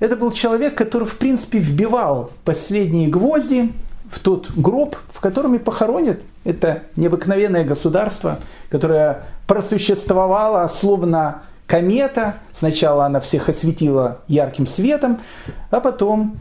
это был человек, который, в принципе, вбивал последние гвозди в тот гроб, в котором и похоронят это необыкновенное государство, которое просуществовало словно комета. Сначала она всех осветила ярким светом, а потом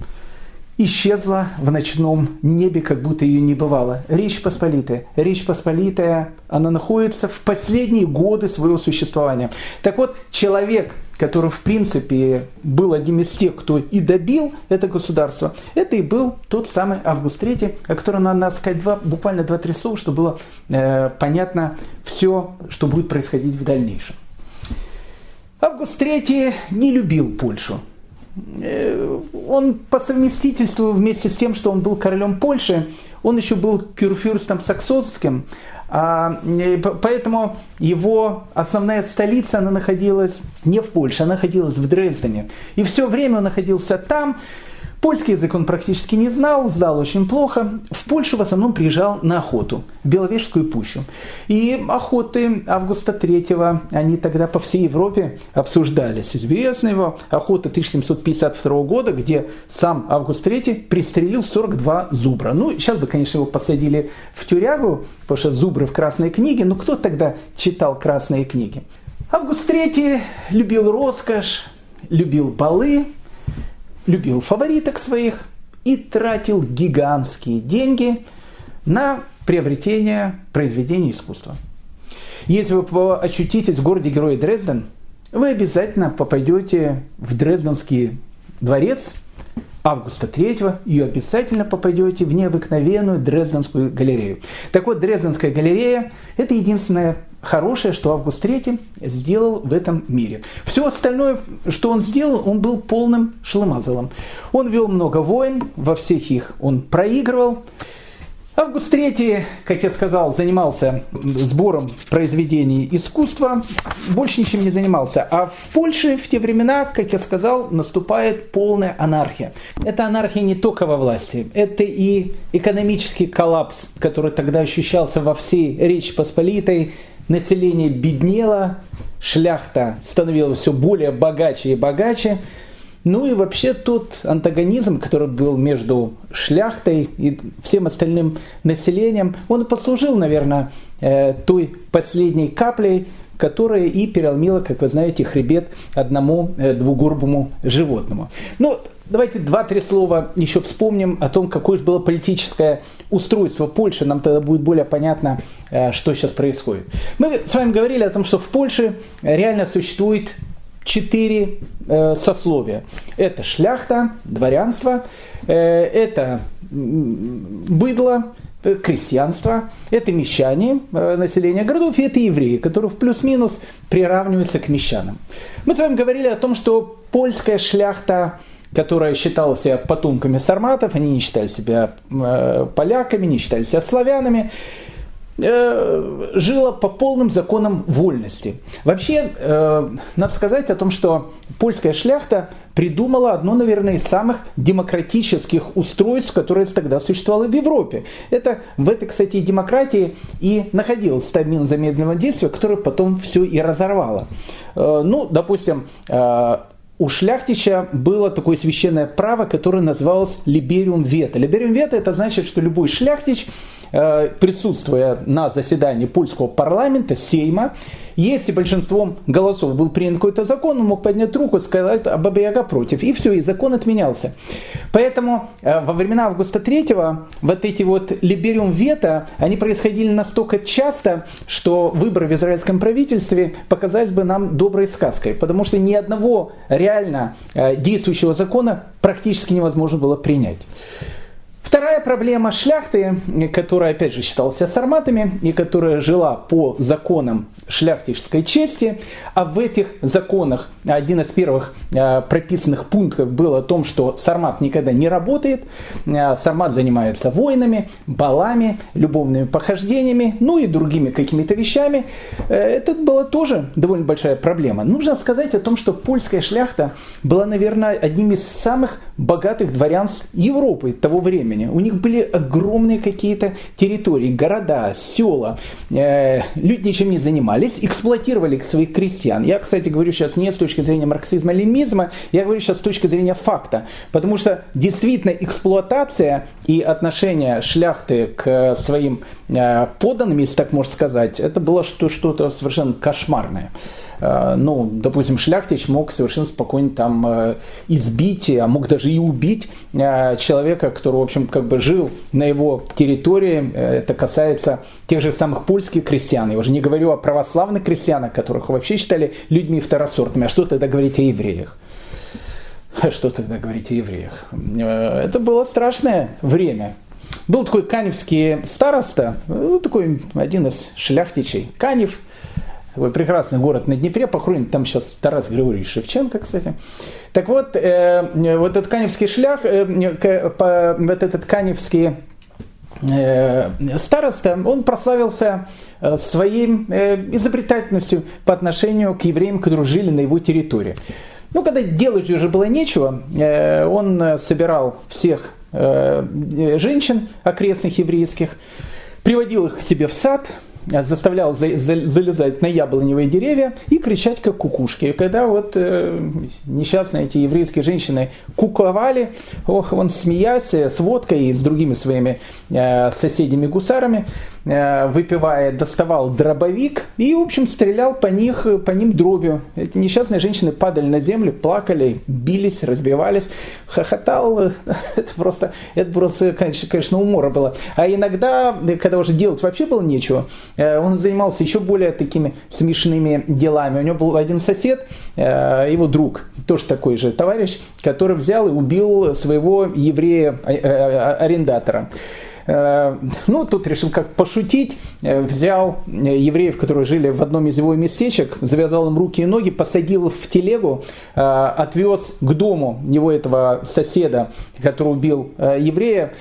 исчезла в ночном небе, как будто ее не бывало. Речь Посполитая. Речь Посполитая, она находится в последние годы своего существования. Так вот, человек, который, в принципе, был одним из тех, кто и добил это государство, это и был тот самый Август III, о котором надо сказать два, буквально два-три слова, чтобы было э, понятно все, что будет происходить в дальнейшем. Август III не любил Польшу. Э, он по совместительству вместе с тем, что он был королем Польши, он еще был кюрфюрстом саксонским, поэтому его основная столица, она находилась не в Польше, она находилась в Дрездене. И все время он находился там, Польский язык он практически не знал, знал очень плохо. В Польшу в основном приезжал на охоту, в Беловежскую пущу. И охоты Августа III, они тогда по всей Европе обсуждались. Известна его охота 1752 года, где сам Август III пристрелил 42 зубра. Ну, сейчас бы, конечно, его посадили в тюрягу, потому что зубры в красной книге, но кто тогда читал красные книги? Август III любил роскошь, любил балы, любил фавориток своих и тратил гигантские деньги на приобретение произведений искусства. Если вы очутитесь в городе Героя Дрезден, вы обязательно попадете в Дрезденский дворец августа 3 и обязательно попадете в необыкновенную Дрезденскую галерею. Так вот, Дрезденская галерея – это единственная хорошее, что Август III сделал в этом мире. Все остальное, что он сделал, он был полным шлемазалом. Он вел много войн, во всех их он проигрывал. Август III, как я сказал, занимался сбором произведений искусства, больше ничем не занимался. А в Польше в те времена, как я сказал, наступает полная анархия. Это анархия не только во власти, это и экономический коллапс, который тогда ощущался во всей Речи Посполитой, население беднело, шляхта становилась все более богаче и богаче. Ну и вообще тот антагонизм, который был между шляхтой и всем остальным населением, он послужил, наверное, э, той последней каплей, которая и переломила, как вы знаете, хребет одному э, двугорбому животному. Ну, давайте два-три слова еще вспомним о том, какое же было политическое устройство Польши. Нам тогда будет более понятно, э, что сейчас происходит. Мы с вами говорили о том, что в Польше реально существует четыре э, сословия. Это шляхта, дворянство, это быдло, крестьянство, это мещане, э, население городов, и это евреи, которые в плюс-минус приравниваются к мещанам. Мы с вами говорили о том, что польская шляхта которая считала себя потомками сарматов, они не считали себя э, поляками, не считали себя славянами. Э, жила по полным законам вольности. Вообще, э, надо сказать о том, что польская шляхта придумала одно, наверное, из самых демократических устройств, которые тогда существовало в Европе. Это в этой, кстати, демократии и находилась стабильно замедленного действия, которое потом все и разорвало. Э, ну, допустим, у шляхтича было такое священное право, которое называлось либериум вето. Либериум вето это значит, что любой шляхтич присутствуя на заседании польского парламента, Сейма, если большинством голосов был принят какой-то закон, он мог поднять руку и сказать Баба Яга против. И все, и закон отменялся. Поэтому э, во времена Августа III вот эти вот либериум вето, они происходили настолько часто, что выборы в израильском правительстве показались бы нам доброй сказкой. Потому что ни одного реально э, действующего закона практически невозможно было принять. Вторая проблема шляхты, которая опять же считалась сарматами и которая жила по законам шляхтической чести, а в этих законах один из первых э, прописанных пунктов был о том, что сармат никогда не работает, э, сармат занимается войнами, балами, любовными похождениями, ну и другими какими-то вещами. Э, это была тоже довольно большая проблема. Нужно сказать о том, что польская шляхта была, наверное, одним из самых богатых дворянств Европы того времени. У них были огромные какие-то территории, города, села. Э, люди ничем не занимались, эксплуатировали своих крестьян. Я, кстати, говорю сейчас не с точки зрения марксизма-ленизма, я говорю сейчас с точки зрения факта. Потому что действительно эксплуатация и отношение шляхты к своим э, подданным, если так можно сказать, это было что-то совершенно кошмарное. Э, ну, допустим, Шляхтич мог совершенно спокойно там э, избить, а мог даже и убить э, человека, который, в общем, как бы жил на его территории. Это касается тех же самых польских крестьян. Я уже не говорю о православных крестьянах, которых вообще считали людьми второсортными. А что тогда говорить о евреях? А что тогда говорить о евреях? Это было страшное время. Был такой каневский староста, ну, такой один из шляхтичей. Канев – такой прекрасный город на Днепре, похоронен там сейчас Тарас Григорьевич Шевченко, кстати. Так вот, э, вот этот каневский шлях, э, по, вот этот каневский э, староста, он прославился э, своей э, изобретательностью по отношению к евреям, которые жили на его территории. Ну, когда делать уже было нечего, э, он собирал всех женщин окрестных еврейских, приводил их к себе в сад, заставлял залезать на яблоневые деревья и кричать как кукушки. И когда вот э, несчастные эти еврейские женщины куковали, ох, он смеясь с водкой и с другими своими э, соседями-гусарами, Э, выпивая, доставал дробовик и, в общем, стрелял по, них, по ним дробью. Эти несчастные женщины падали на землю, плакали, бились, разбивались, хохотал. Это просто, это просто конечно, конечно, умора было. А иногда, когда уже делать вообще было нечего, э, он занимался еще более такими смешными делами. У него был один сосед, э, его друг, тоже такой же товарищ, который взял и убил своего еврея-арендатора. Э, ну, тут решил как пошутить, э, взял э, евреев, которые жили в одном из его местечек, завязал им руки и ноги, посадил в телегу, отвез к дому его этого соседа, который убил еврея,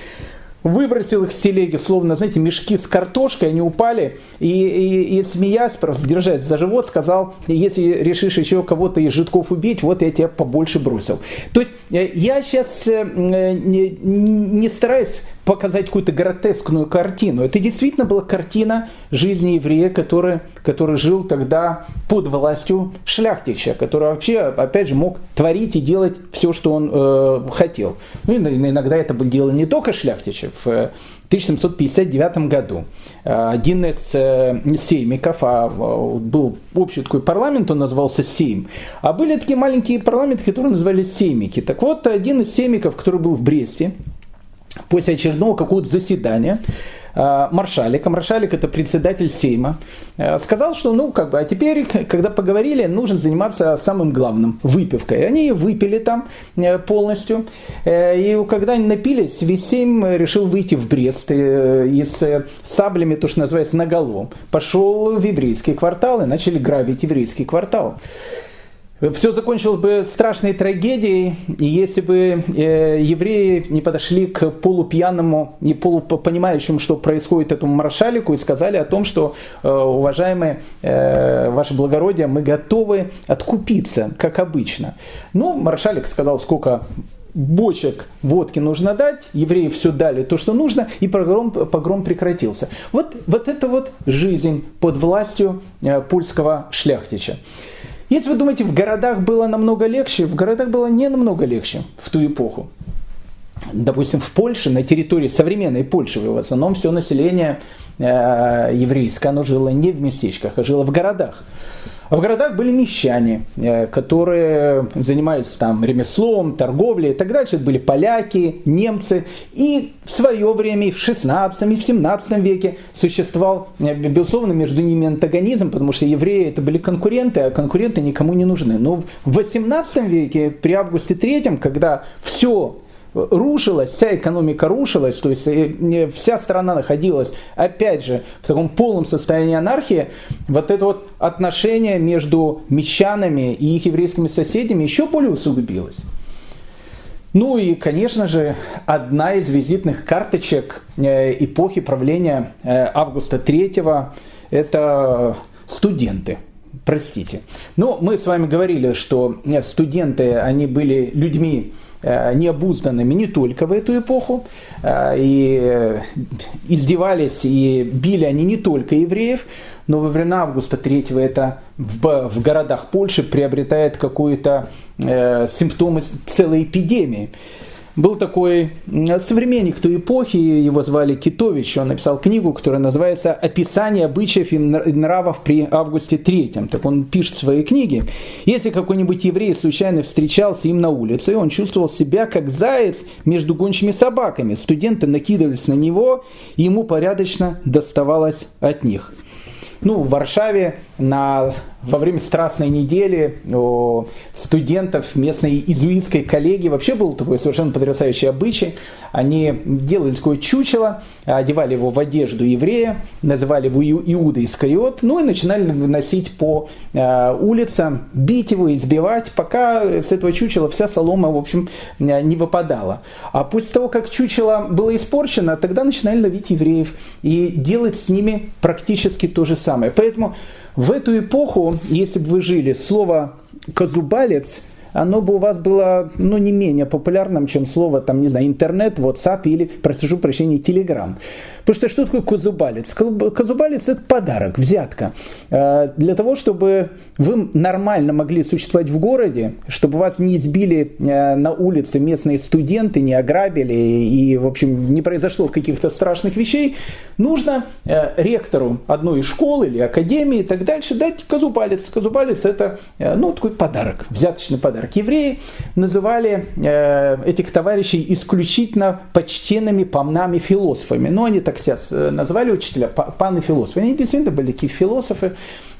выбросил их с телеги, словно, знаете, мешки с картошкой, они упали, и, и, и смеясь, просто держась за живот, сказал, если решишь еще кого-то из житков убить, вот я тебя побольше бросил. То есть я сейчас не, не стараюсь показать какую-то гротескную картину. Это действительно была картина жизни еврея, который, который жил тогда под властью шляхтича, который вообще, опять же, мог творить и делать все, что он э, хотел. Ну, иногда это дело не только шляхтичев. В 1759 году один из э, сеймиков, а был общий такой парламент, он назывался Сейм, а были такие маленькие парламенты, которые назывались сеймики. Так вот, один из сеймиков, который был в Бресте, после очередного какого-то заседания, Э, Маршалик, а Маршалик это председатель Сейма, э, сказал, что ну как бы, а теперь, когда поговорили, нужно заниматься самым главным, выпивкой. Они выпили там э, полностью, и когда они напились, весь Сейм решил выйти в Брест и с саблями, то, что называется, наголом. Пошел в еврейский квартал и начали грабить еврейский квартал все закончилось бы страшной трагедией, если бы э, евреи не подошли к полупьяному и полупонимающему, что происходит этому маршалику, и сказали о том, что, э, уважаемые э, ваше благородие, мы готовы откупиться, как обычно. Ну, маршалик сказал, сколько бочек водки нужно дать, евреи все дали то, что нужно, и погром, погром прекратился. Вот, вот это вот жизнь под властью польского шляхтича. Если вы думаете, в городах было намного легче, в городах было не намного легче в ту эпоху. Допустим, в Польше, на территории современной Польши, в основном все население еврейское, оно жило не в местечках, а жило в городах. А в городах были мещане, э, которые занимались там ремеслом, торговлей и так дальше. Это были поляки, немцы. И в свое время, и в 16 и в 17 веке существовал, э, безусловно, между ними антагонизм, потому что евреи это были конкуренты, а конкуренты никому не нужны. Но в 18 веке, при Августе III, когда все рушилась, вся экономика рушилась, то есть э, вся страна находилась, опять же, в таком полном состоянии анархии, вот это вот отношение между мещанами и их еврейскими соседями еще более усугубилось. Ну и, конечно же, одна из визитных карточек э, эпохи правления э, Августа III – это студенты – простите. Но мы с вами говорили, что студенты, они были людьми Э, необузданными не только в эту эпоху, э, и издевались и били они не только евреев, но во времена Августа III это в, городах Польши приобретает какую-то э, симптомы целой эпидемии. Был такой современник той эпохи, его звали Китович, он написал книгу, которая называется «Описание обычаев и нравов при Августе III». Так он пишет в своей книге, если какой-нибудь еврей случайно встречался им на улице, он чувствовал себя как заяц между гончими собаками. Студенты накидывались на него, и ему порядочно доставалось от них. Ну, в Варшаве на, во время Страстной недели у студентов местной изуитской коллегии вообще был такой совершенно потрясающий обычай. Они делали такое чучело, одевали его в одежду еврея, называли его Иуда Искариот, ну и начинали носить по э, улицам, бить его, избивать, пока с этого чучела вся солома, в общем, не выпадала. А после того, как чучело было испорчено, тогда начинали ловить евреев и делать с ними практически то же самое. Поэтому в эту эпоху, если бы вы жили, слово «козубалец» оно бы у вас было ну, не менее популярным, чем слово, там, не знаю, интернет, WhatsApp или, прошу прощения, Telegram. Потому что что такое козубалец? Козубалец – это подарок, взятка. Э, для того, чтобы вы нормально могли существовать в городе, чтобы вас не избили э, на улице местные студенты, не ограбили и, в общем, не произошло каких-то страшных вещей, нужно э, ректору одной из школ или академии и так дальше дать козубалец. Козубалец – это ну, такой подарок, взяточный подарок. Евреи называли этих товарищей исключительно почтенными помнами философами. Но они так себя э, назвали учителя, паны философы. Они действительно были такие философы,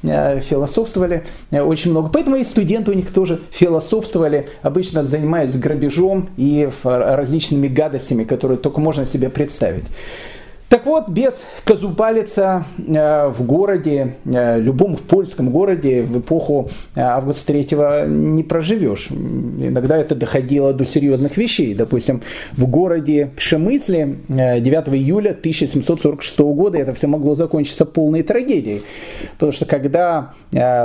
э, философствовали э, очень много. Поэтому и студенты у них тоже философствовали, обычно занимаясь грабежом и различными гадостями, которые только можно себе представить. Так вот, без Казубалица э, в городе, э, любом польском городе в эпоху э, Августа третьего не проживешь. Иногда это доходило до серьезных вещей. Допустим, в городе Шемысле 9 июля 1746 года это все могло закончиться полной трагедией. Потому что когда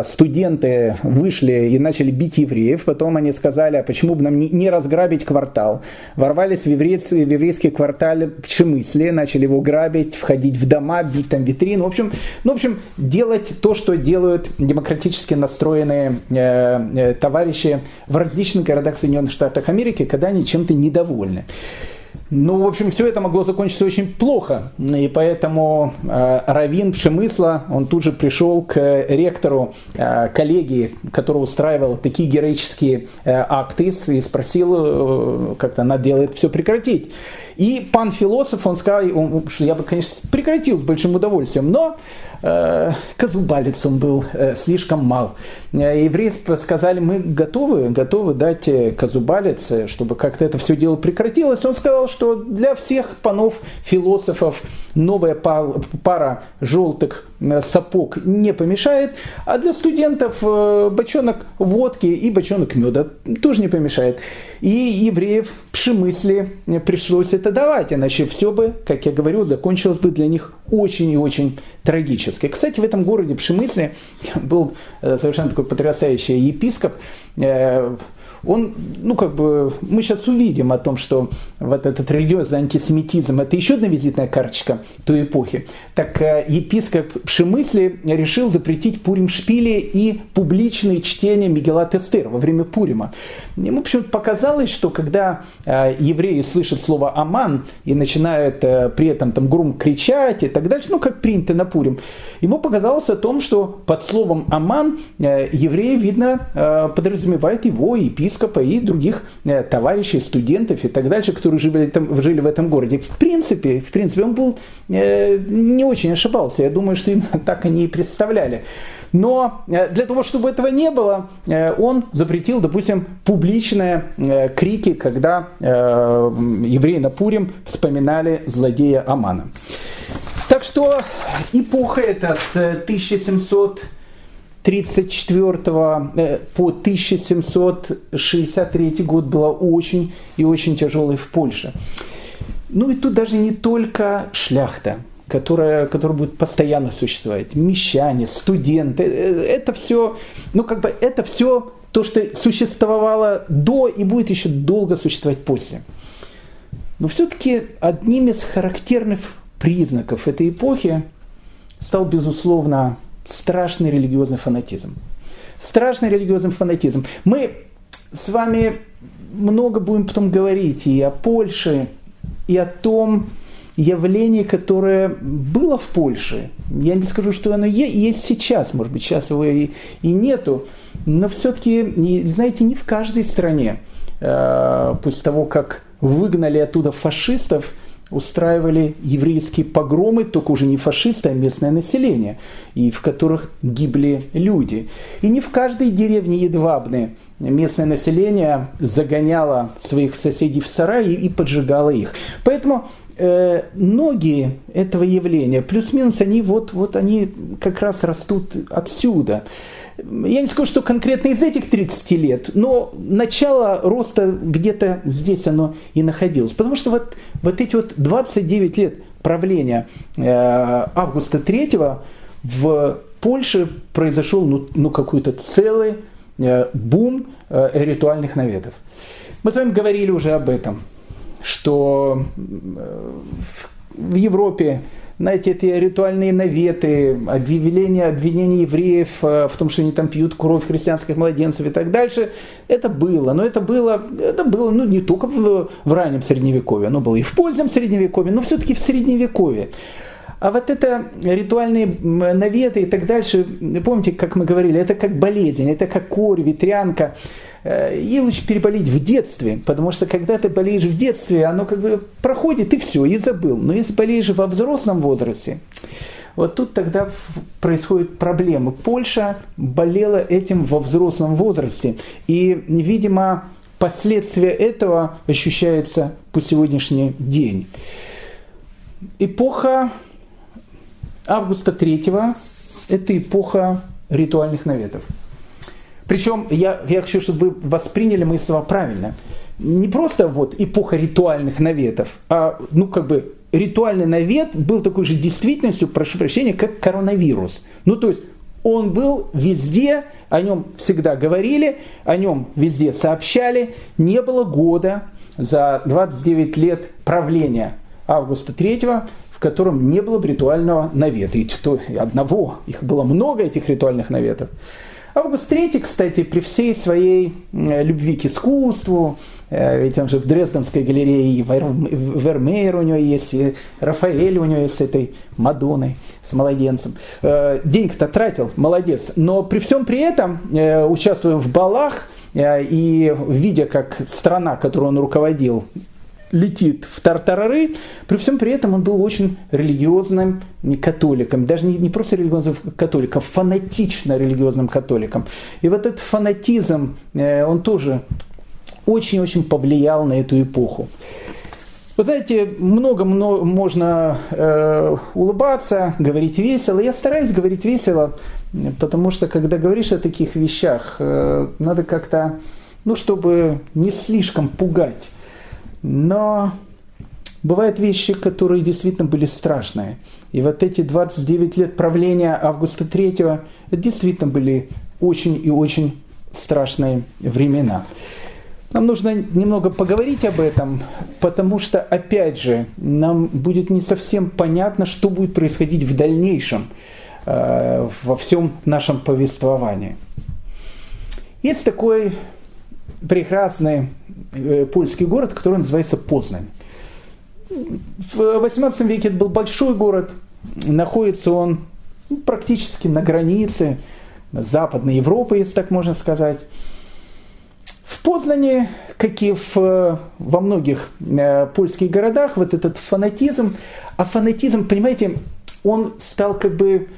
студенты вышли и начали бить евреев, потом они сказали, а почему бы нам не разграбить квартал. Ворвались в еврейский, в еврейский квартал Шемысле, начали его грабить грабить, входить в дома, бить там витрины. В общем, ну, в общем делать то, что делают демократически настроенные э, э, товарищи в различных городах Соединенных Штатов Америки, когда они чем-то недовольны. Ну, в общем, все это могло закончиться очень плохо. И поэтому э, Равин Пшемысла, он тут же пришел к ректору э, коллегии, который устраивал такие героические э, акты, и спросил, э, как-то надо делает все прекратить. И пан философ, он сказал, что я бы, конечно, прекратил с большим удовольствием, но э, Казубалец он был э, слишком мал. Э, евреи сказали, мы готовы, готовы дать э, Казубалец, чтобы как-то это все дело прекратилось. Он сказал, что для всех панов философов новая пара желтых сапог не помешает, а для студентов бочонок водки и бочонок меда тоже не помешает. И евреев пшемысли пришлось это давать, иначе все бы, как я говорю, закончилось бы для них очень и очень трагически. Кстати, в этом городе Пшемысле был э, совершенно такой потрясающий епископ, э, он, ну как бы, мы сейчас увидим о том, что вот этот религиозный антисемитизм, это еще одна визитная карточка той эпохи. Так э, епископ Пшемысли решил запретить Пурим Шпили и публичные чтения Мегелат Эстер во время Пурима. Ему почему-то показалось, что когда э, евреи слышат слово «аман» и начинают э, при этом там громко кричать и так дальше, ну как принято на Пурим, ему показалось о том, что под словом «аман» евреи, видно, подразумевают его епископ епископа и других э, товарищей, студентов и так дальше, которые жили, там, жили в этом городе. В принципе, в принципе, он был э, не очень ошибался. Я думаю, что именно так они и представляли. Но э, для того, чтобы этого не было, он запретил, допустим, публичные крики, когда евреи на Пурим вспоминали злодея Амана. Так что эпоха эта с 1700 34 э, по 1763 год была очень и очень тяжелой в Польше. Ну и тут даже не только шляхта, которая, которая будет постоянно существовать, мещане, студенты, э, это все, ну как бы это все то, что существовало до и будет еще долго существовать после. Но все-таки одним из характерных признаков этой эпохи стал, безусловно, страшный религиозный фанатизм. Страшный религиозный фанатизм. Мы с вами много будем потом говорить и о Польше, и о том явлении, которое было в Польше. Я не скажу, что оно есть сейчас, может быть, сейчас его и, и нету, но все-таки, знаете, не в каждой стране, э, после того, как выгнали оттуда фашистов, устраивали еврейские погромы, только уже не фашисты, а местное население, и в которых гибли люди. И не в каждой деревне Едвабны местное население загоняло своих соседей в сараи и поджигало их. Поэтому э, ноги этого явления, плюс-минус, они вот, вот они как раз растут отсюда я не скажу, что конкретно из этих 30 лет, но начало роста где-то здесь оно и находилось. Потому что вот, вот эти вот 29 лет правления э, Августа III в Польше произошел ну, ну какой-то целый э, бум э, ритуальных наветов. Мы с вами говорили уже об этом, что э, в Европе знаете, эти ритуальные наветы, объявления, обвинения евреев э, в том, что они там пьют кровь христианских младенцев и так дальше, это было. Но это было, это было ну, не только в, в раннем Средневековье, оно было и в позднем Средневековье, но все-таки в Средневековье. А вот это ритуальные наветы и так дальше, помните, как мы говорили, это как болезнь, это как корь, ветрянка. Э, ей лучше переболеть в детстве, потому что когда ты болеешь в детстве, оно как бы проходит и все, и забыл. Но если болеешь во взрослом возрасте, вот тут тогда происходит проблема. Польша болела этим во взрослом возрасте. И, видимо, последствия этого ощущаются по сегодняшний день. эпоха Августа III – это эпоха ритуальных наветов. Причем я, я хочу, чтобы вы восприняли мои слова правильно. Не просто вот эпоха ритуальных наветов, а ну как бы ритуальный навет был такой же действительностью, прошу прощения, как коронавирус. Ну то есть он был везде, о нем всегда говорили, о нем везде сообщали. Не было года за 29 лет правления Августа III, в котором не было бы ритуального навета. И то одного, их было много, этих ритуальных наветов. Август III, кстати, при всей своей любви к искусству, э, ведь он же в Дрезденской галерее, и Вермеер у него есть, и Рафаэль у него есть с этой Мадонной, с младенцем. Э, денег-то тратил, молодец. Но при всем при этом, э, участвуя в балах, и видя, как страна, которую он руководил, летит в тартарары, при всем при этом он был очень религиозным католиком, даже не, не просто религиозным католиком, фанатично религиозным католиком. И вот этот фанатизм, э, он тоже очень-очень повлиял на эту эпоху. Вы знаете, много, много можно э, улыбаться, говорить весело. Я стараюсь говорить весело, потому что когда говоришь о таких вещах, э, надо как-то, ну, чтобы не слишком пугать но бывают вещи, которые действительно были страшные. И вот эти 29 лет правления Августа III действительно были очень и очень страшные времена. Нам нужно немного поговорить об этом, потому что, опять же, нам будет не совсем понятно, что будет происходить в дальнейшем э, во всем нашем повествовании. Есть такой прекрасный польский город, который называется Познань. В XVIII веке это был большой город, находится он ну, практически на границе Западной Европы, если так можно сказать. В Познане, как и в, во многих э, польских городах, вот этот фанатизм, а фанатизм, понимаете, он стал как бы,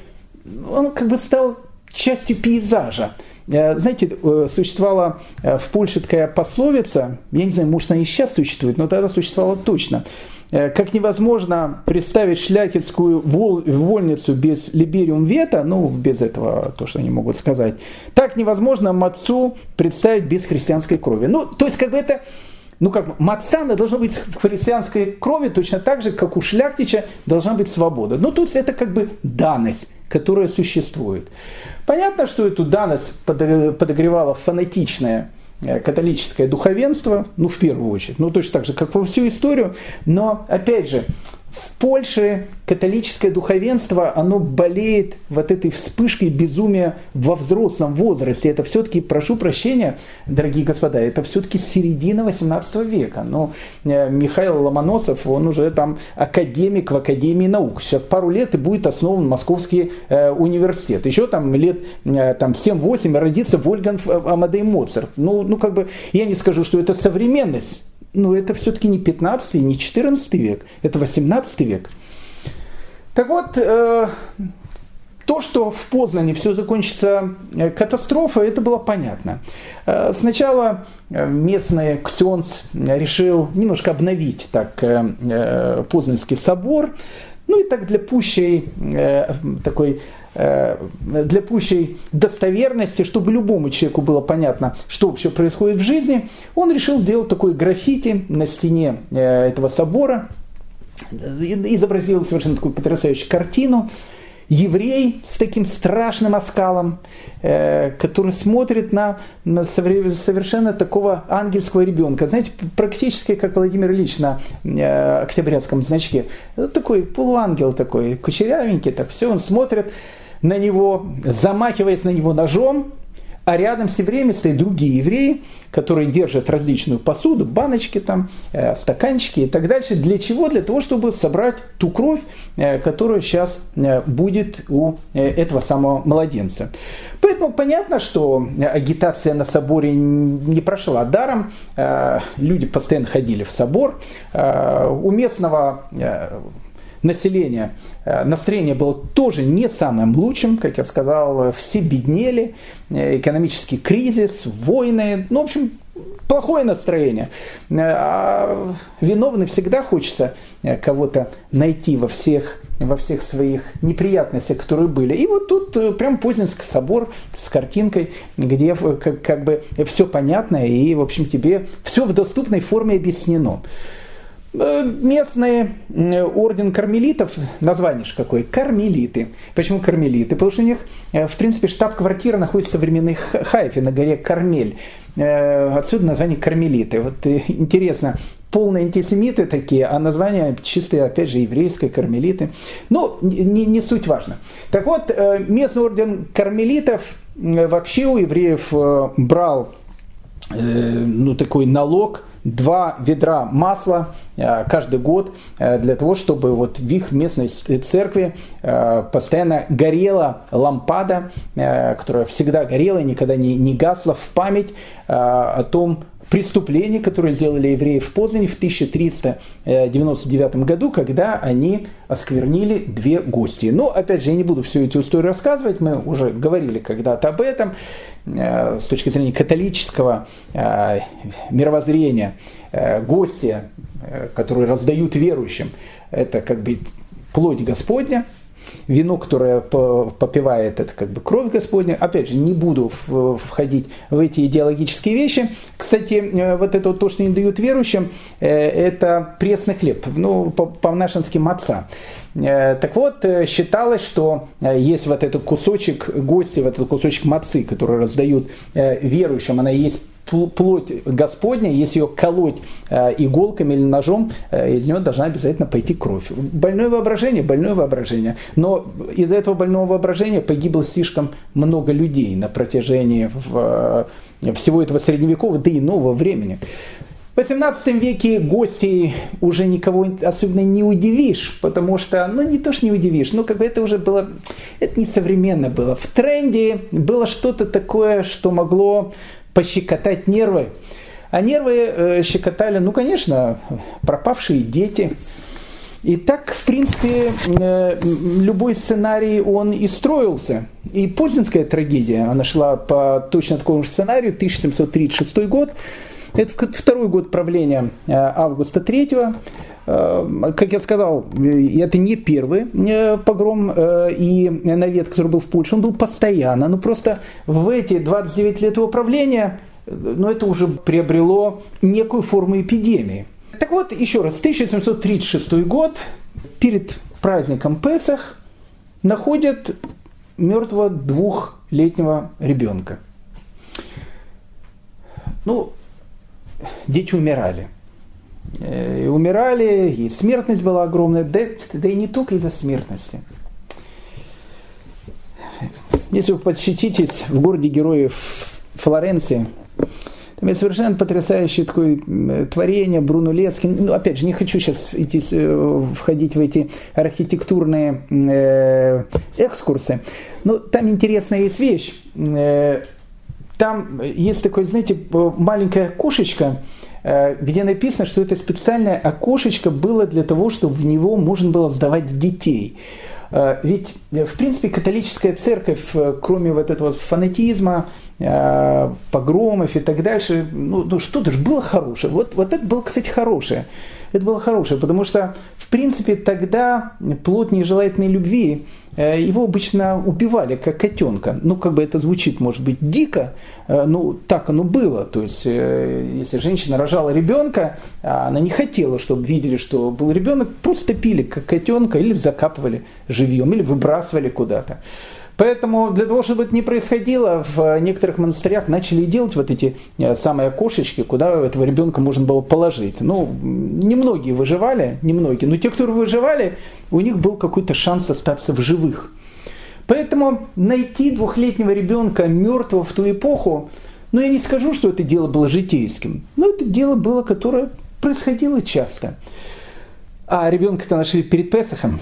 он как бы стал частью пейзажа. Э, знаете, э, существовала э, в Польше такая пословица, я не знаю, может она и сейчас существует, но тогда существовала точно. Как невозможно представить шляхетскую вольницу без либериум вета, ну, без этого, то, что они могут сказать, так невозможно мацу представить без христианской крови. Ну, то есть, как бы это, ну, как маца, она должна быть в христианской крови точно так же, как у шляхтича должна быть свобода. Ну, то есть, это как бы данность которая существует. Понятно, что эту данность подогревало фанатичное э, католическое духовенство, ну, в первую очередь, ну, точно так же, как во всю историю, но, опять же, в Польше католическое духовенство, оно болеет вот этой вспышкой безумия во взрослом возрасте. Это все-таки, прошу прощения, дорогие господа, это все-таки середина 18 века. Но э, Михаил Ломоносов, он уже там академик в Академии наук. Сейчас пару лет и будет основан Московский э, университет. Еще там лет э, там, 7-8 родится Вольган Амадей Моцарт. Ну, ну, как бы, я не скажу, что это современность но это все-таки не 15 не 14 век, это 18 век. Так вот, э, то, что в Познане все закончится э, катастрофой, это было понятно. Э, сначала местный Ксенс решил немножко обновить так Познанский собор, ну и так для пущей такой Э, для пущей достоверности, чтобы любому человеку было понятно, что вообще происходит в жизни, он решил сделать такой граффити на стене э, этого собора, изобразил совершенно такую потрясающую картину, еврей с таким страшным оскалом, э, который смотрит на, совершенно такого ангельского ребенка. Знаете, практически как Владимир Ильич на э, октябрятском значке. Такой полуангел такой, кучерявенький, так все, он смотрит на него, замахиваясь на него ножом, а рядом все время стоят другие евреи, которые держат различную посуду, баночки там, э, стаканчики и так дальше. Для чего? Для того, чтобы собрать ту кровь, э, которая сейчас э, будет у этого самого младенца. Поэтому понятно, что агитация на соборе не прошла даром. Люди постоянно ходили в собор. У местного населения э, настроение было тоже не самым лучшим, как я сказал, все беднели, э, экономический кризис, войны, ну, в общем, плохое настроение. А виновный всегда хочется кого-то найти во всех, во всех своих неприятностях, которые были. И вот тут прям Познинский собор с картинкой, где как, как бы все понятно и, в общем, тебе все в доступной форме объяснено. Э, местный орден кармелитов, название же какое, кармелиты. Почему кармелиты? Потому что у них, э, в принципе, штаб-квартира находится в современной Хайфе, на горе Кармель. Э, отсюда название кармелиты. Вот интересно, полные антисемиты такие, а название чистое, опять же, еврейское, кармелиты. Ну, не, не суть важно. Так вот, местный орден кармелитов вообще у евреев брал ну, такой налог два ведра масла э, каждый год э, для того, чтобы вот в их местной церкви э, постоянно горела лампада, которая всегда горела и никогда не, не гасла в память о том, преступление, которое сделали евреи в Познане в 1399 году, когда они осквернили две гости. Но, опять же, я не буду всю эту историю рассказывать, мы уже говорили когда-то об этом. Э, с точки зрения католического э, мировоззрения, э, гости, которые раздают верующим, это как бы плоть Господня – вино, которое попивает, это как бы кровь Господня. Опять же, не буду входить в эти идеологические вещи. Кстати, э, вот это вот то, что не дают верующим, э, это пресный хлеб, ну, по-нашенским отца. Э, так вот, считалось, что есть вот этот кусочек гости, вот этот кусочек мацы, который раздают верующим, она есть плоть Господня, если ее колоть э, иголками или ножом, э, из нее должна обязательно пойти кровь. Больное воображение, больное воображение. Но из-за этого больного воображения погибло слишком много людей на протяжении э, всего этого средневекового, да и нового времени. В XVIII веке гостей уже никого особенно не удивишь, потому что, ну не то, что не удивишь, но как бы это уже было, это не современно было. В тренде было что-то такое, что могло пощекотать нервы. А нервы э, щекотали, ну, конечно, пропавшие дети. И так, в принципе, э, любой сценарий, он и строился. И Познинская трагедия, она шла по точно такому же сценарию, 1736 год. Это второй год правления э, Августа III. Как я сказал, это не первый погром и навет, который был в Польше, он был постоянно. Но просто в эти 29 лет его правления, ну, это уже приобрело некую форму эпидемии. Так вот, еще раз, 1736 год, перед праздником Песах, находят мертвого двухлетнего ребенка. Ну, дети умирали. Э, и умирали, и смертность была огромная, да, да и не только из-за смертности. Если вы подсчититесь в городе героев Флоренции, там есть совершенно потрясающее такое творение Бруно Лескин. Ну, опять же, не хочу сейчас идти, э, входить в эти архитектурные э, экскурсы, но там интересная есть вещь. Э, там есть такое, знаете, маленькая окошечко, э, где написано, что это специальное окошечко было для того, чтобы в него можно было сдавать детей. Э, ведь, э, в принципе, католическая церковь, кроме вот этого фанатизма, погромов и так дальше, ну, ну что-то же было хорошее. Вот, вот это было, кстати, хорошее. Это было хорошее, потому что, в принципе, тогда плод нежелательной любви Э, его обычно убивали как котенка. Ну, как бы это звучит, может быть, дико, э, ну, так оно было. То есть, э, если женщина рожала ребенка, а она не хотела, чтобы видели, что был ребенок, просто пили как котенка или закапывали живьем, или выбрасывали куда-то. Поэтому для того, чтобы это не происходило, в некоторых монастырях начали делать вот эти э, самые окошечки, куда этого ребенка можно было положить. Ну, немногие выживали, немногие, но те, кто выживали, у них был какой-то шанс остаться в живых. Поэтому найти двухлетнего ребенка мертвого в ту эпоху, ну я не скажу, что это дело было житейским, но это дело было, которое происходило часто. А ребенка-то нашли перед Песохом,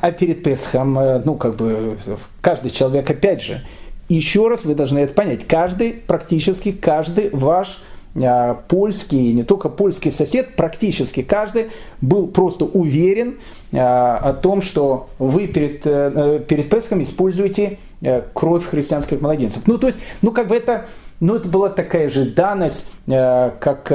а перед Песхом, э, ну, как бы, каждый человек, опять же, еще раз вы должны это понять, каждый, практически каждый ваш а, польский, не только польский сосед, практически каждый был просто уверен а, о том, что вы перед, перед Песхом используете кровь христианских младенцев. Ну, то есть, ну, как бы это но это была такая же данность, как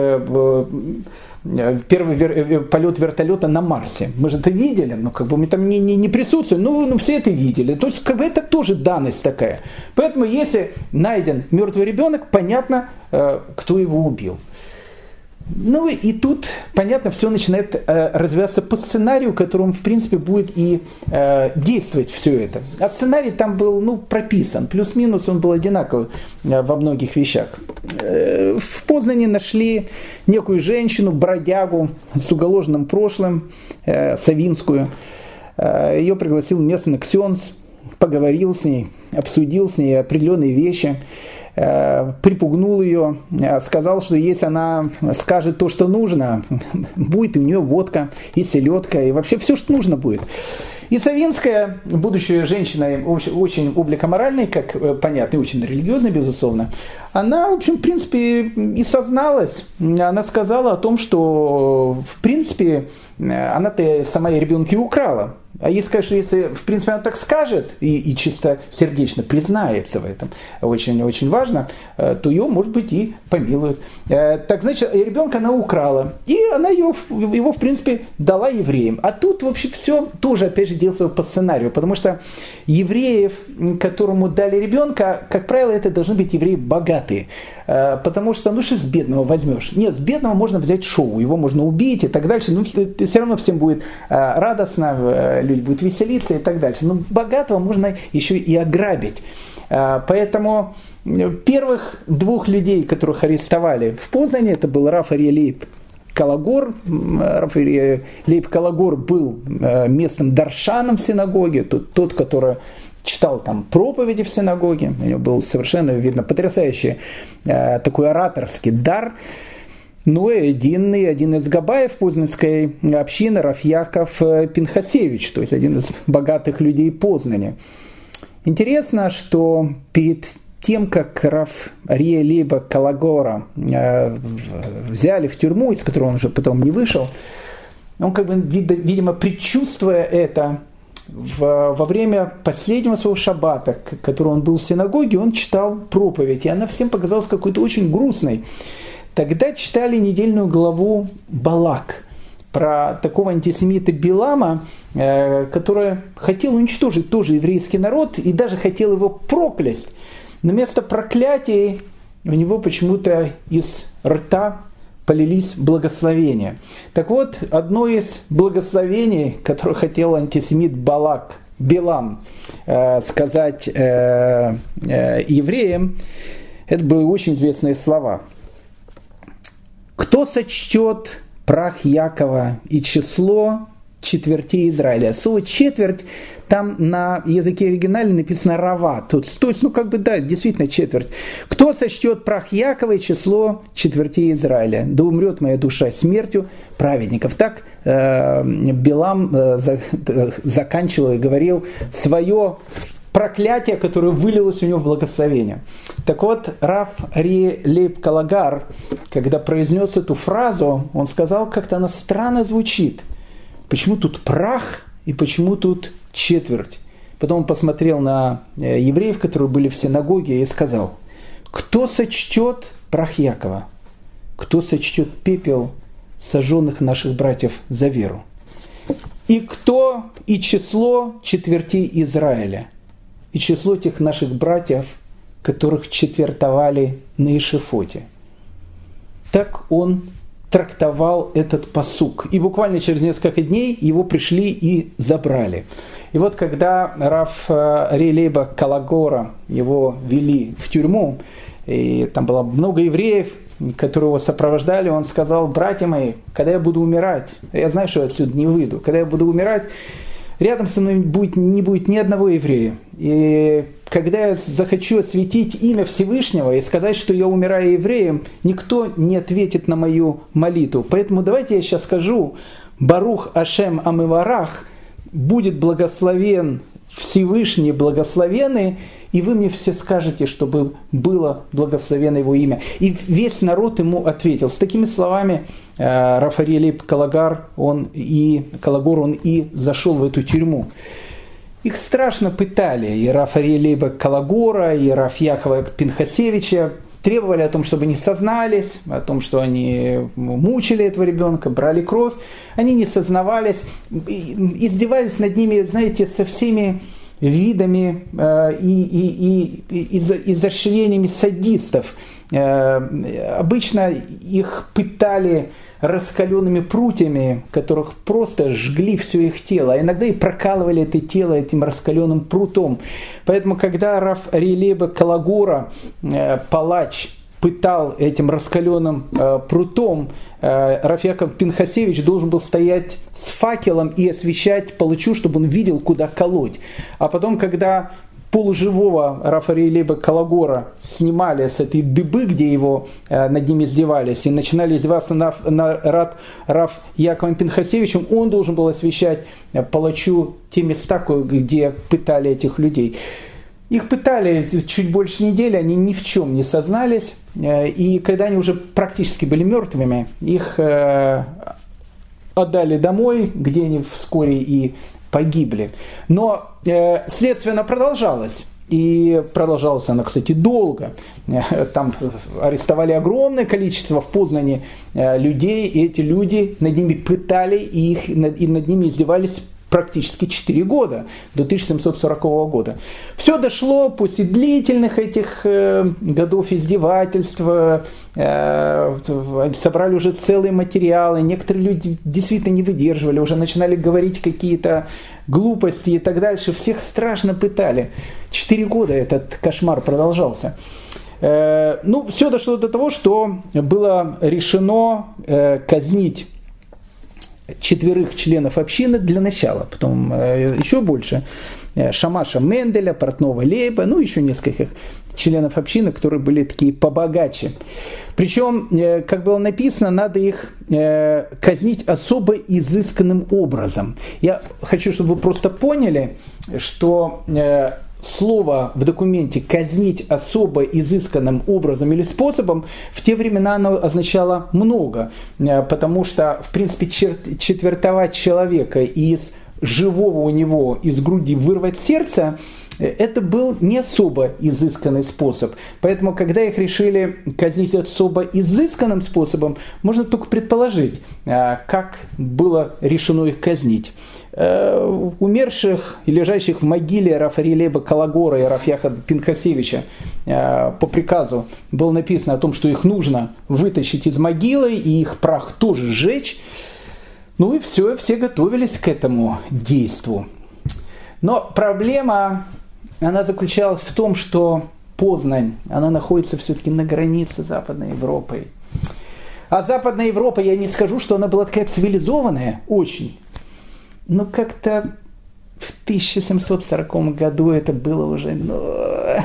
первый вер, полет вертолета на Марсе. Мы же это видели, но как бы мы там не, не, не присутствуем, ну, ну все это видели. То есть как бы это тоже данность такая. Поэтому если найден мертвый ребенок, понятно, кто его убил. Ну и тут, понятно, все начинает э, развиваться по сценарию, которым, в принципе, будет и э, действовать все это. А сценарий там был, ну, прописан. Плюс-минус он был одинаковый э, во многих вещах. Э, в Познане нашли некую женщину, бродягу с уголоженным прошлым, э, Савинскую. Э, ее пригласил местный ксенс, поговорил с ней, обсудил с ней определенные вещи. Припугнул ее, э, сказал, что если она скажет то, что нужно, будет у нее водка и селедка, и вообще все, что нужно будет. И Савинская, будущая женщина, очень обликоморальной, как э, понятно, и очень религиозной, безусловно, она, в общем, в принципе, и созналась. Она сказала о том, что, в принципе, она-то сама и ребенка и украла. А если что если, в принципе, она так скажет и, и чисто сердечно признается в этом, очень-очень важно, э, то ее, может быть, и помилуют. Э, так, значит, ребенка она украла, и она ее, его, в принципе, дала евреям. А тут, вообще, все тоже, опять же, делается по сценарию, потому что евреев, которому дали ребенка, как правило, это должны быть евреи богатые. Э, потому что, ну что с бедного возьмешь? Нет, с бедного можно взять шоу, его можно убить и так дальше, но все равно всем будет радостно, люди будут веселиться и так дальше. Но богатого можно еще и ограбить. А, поэтому первых двух людей, которых арестовали в Познане, это был Раф Ариелип Калагор. Раф Лейб Калагор был э, местным даршаном в синагоге, тот, тот который читал там проповеди в синагоге, у него был совершенно, видно, потрясающий э, такой ораторский дар. Ну и один, и один из габаев Познанской общины, Рафьяков э, Пинхасевич, то есть один из богатых людей Познани. Интересно, что перед тем, как Раф Рия Лейба Калагора э, взяли в тюрьму, из которой он уже потом не вышел, он как бы, видимо, предчувствуя это, во время последнего своего шаббата, который он был в синагоге, он читал проповедь, и она всем показалась какой-то очень грустной. Тогда читали недельную главу Балак про такого антисемита Билама, э, который хотел уничтожить тоже еврейский народ и даже хотел его проклясть. Но вместо проклятия у него почему-то из рта полились благословения. Так вот, одно из благословений, которое хотел антисемит Балак, Билам, э, сказать э, евреям, это были очень известные слова – кто сочтет прах Якова и число четвертей Израиля. Слово четверть там на языке оригинале написано рава. То, то есть, ну как бы да, действительно четверть. Кто сочтет прах Якова и число четвертей Израиля? Да умрет моя душа смертью праведников. Так э, Билам э, э, заканчивал и говорил свое проклятие, которое вылилось у него в благословение. Так вот, Раф Ри Лейб Калагар, когда произнес эту фразу, он сказал, как-то она странно звучит. Почему тут прах и почему тут четверть? Потом он посмотрел на э, евреев, которые были в синагоге, и сказал, кто сочтет прах Якова? Кто сочтет пепел сожженных наших братьев за веру? И кто и число четвертей Израиля – и число тех наших братьев, которых четвертовали на Ишефоте. Так он трактовал этот посук. И буквально через несколько дней его пришли и забрали. И вот когда Раф э, Релеба Калагора его вели в тюрьму, и там было много евреев, которые его сопровождали, он сказал, братья мои, когда я буду умирать, я знаю, что я отсюда не выйду, когда я буду умирать, рядом со мной будет, не будет ни одного еврея. И когда я захочу осветить имя Всевышнего и сказать, что я умираю евреем, никто не ответит на мою молитву. Поэтому давайте я сейчас скажу, Барух Ашем Амыварах, будет благословен Всевышний, благословенный, и вы мне все скажете, чтобы было благословено его имя. И весь народ ему ответил. С такими словами э, Рафаэль Калагар, он и Калагор, он и зашел в эту тюрьму. Их страшно пытали, и Рафаэль Калагора, и Рафьяхова Пинхасевича. требовали о том, чтобы они сознались, о том, что они мучили этого ребенка, брали кровь. Они не сознавались, издевались над ними, знаете, со всеми видами э, и, и, и, и изощрениями садистов. Э, обычно их пытали раскаленными прутьями, которых просто жгли все их тело, а иногда и прокалывали это тело этим раскаленным прутом. Поэтому, когда Раф Рилеба Калагура, э, палач, пытал этим раскаленным э, прутом, э, Рафьяков Пинхасевич должен был стоять с факелом и освещать палачу, чтобы он видел, куда колоть. А потом, когда полуживого Рафаэлиба Калагора снимали с этой дыбы, где его э, над ним издевались, и начинали издеваться на, на Рад, Раф Яковом Пинхасевичем, он должен был освещать э, палачу те места, где пытали этих людей. Их пытали чуть больше недели, они ни в чем не сознались, э, и когда они уже практически были мертвыми, их отдали домой, где они вскоре и погибли. Но э, следствие продолжалось. И продолжалось она, кстати, долго. Э, там арестовали огромное количество в Познане э, людей, и эти люди над ними пытали, их, и над ними издевались практически 4 года, до 1740 года. Все дошло после длительных этих э, годов издевательства, э, собрали уже целые материалы, некоторые люди действительно не выдерживали, уже начинали говорить какие-то глупости и так дальше, всех страшно пытали. Четыре года этот кошмар продолжался. Э, ну, все дошло до того, что было решено казнить четверых членов общины для начала, потом э, еще больше. Э, Шамаша Менделя, Портнова Лейба, ну еще нескольких членов общины, которые были такие побогаче. Причем, э, как было написано, надо их казнить особо изысканным образом. Я хочу, чтобы вы просто поняли, что слово в документе «казнить особо изысканным образом или способом» в те времена оно означало много, э, потому что, в принципе, четвертовать человека из живого у него из груди вырвать сердце, э, это был не особо изысканный способ. Поэтому, когда их решили казнить особо изысканным способом, можно только предположить, э, как было решено их казнить. Э, умерших и лежащих в могиле Рафаэлеба Калагора и Рафьяха Пинхасевича э, по приказу было написано о том, что их нужно вытащить из могилы и их прах тоже сжечь. Ну и все, все готовились к этому действу. Но проблема, она заключалась в том, что Познань, она находится все-таки на границе Западной Европы. А Западная Европа, я не скажу, что она была такая цивилизованная, очень но как-то в 1740 году это было уже, ну,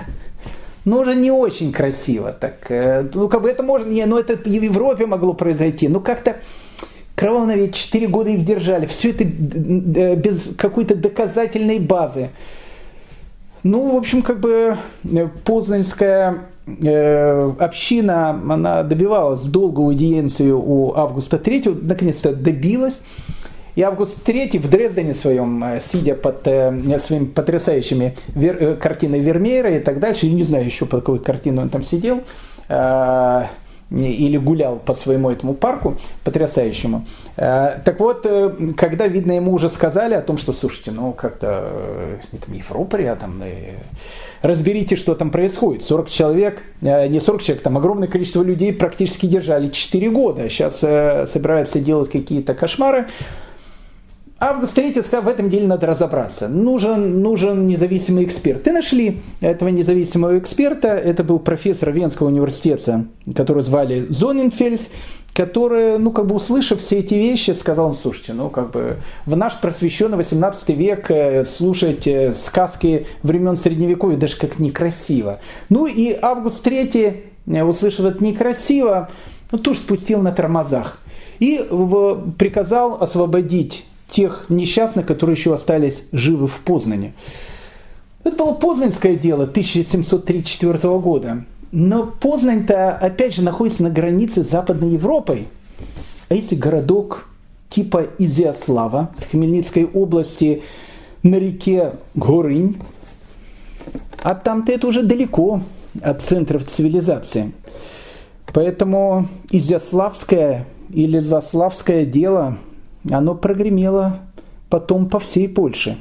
ну, уже не очень красиво. Так, э, ну, как бы это можно, не, ну, это в Европе могло произойти. Ну, как-то кровавно ведь 4 года их держали. Все это э, без какой-то доказательной базы. Ну, в общем, как бы э, Познанская община, она добивалась долгую аудиенцию у Августа III, наконец-то добилась. И Август III в Дрездене своем, э, сидя под э, своими потрясающими вер, э, картиной Вермеера и так дальше, я не знаю еще под какой картиной он там сидел, э, или гулял по своему этому парку потрясающему. Э, так вот, э, когда, видно, ему уже сказали о том, что, слушайте, ну как-то там Европа рядом, разберите, что там происходит. 40 человек, не 40 человек, там огромное количество людей практически держали 4 года. Сейчас собираются делать какие-то кошмары. Август 3 сказал, в этом деле надо разобраться. Нужен, нужен независимый эксперт. И нашли этого независимого эксперта. Это был профессор Венского университета, которого звали Зоненфельс, который, ну, как бы услышав все эти вещи, сказал, слушайте, ну, как бы в наш просвещенный 18 век э, слушать э, сказки времен Средневековья даже как некрасиво. Ну, и Август 3, э, услышав это некрасиво, ну, тоже спустил на тормозах и приказал освободить тех несчастных, которые еще остались живы в Познане. Это было познанское дело 1734 года. Но Познань-то, опять же, находится на границе с Западной Европой. А если городок типа Изяслава Хмельницкой области на реке Горынь, а там-то это уже далеко, от центров цивилизации. Поэтому Изяславское или Заславское дело, оно прогремело потом по всей Польше.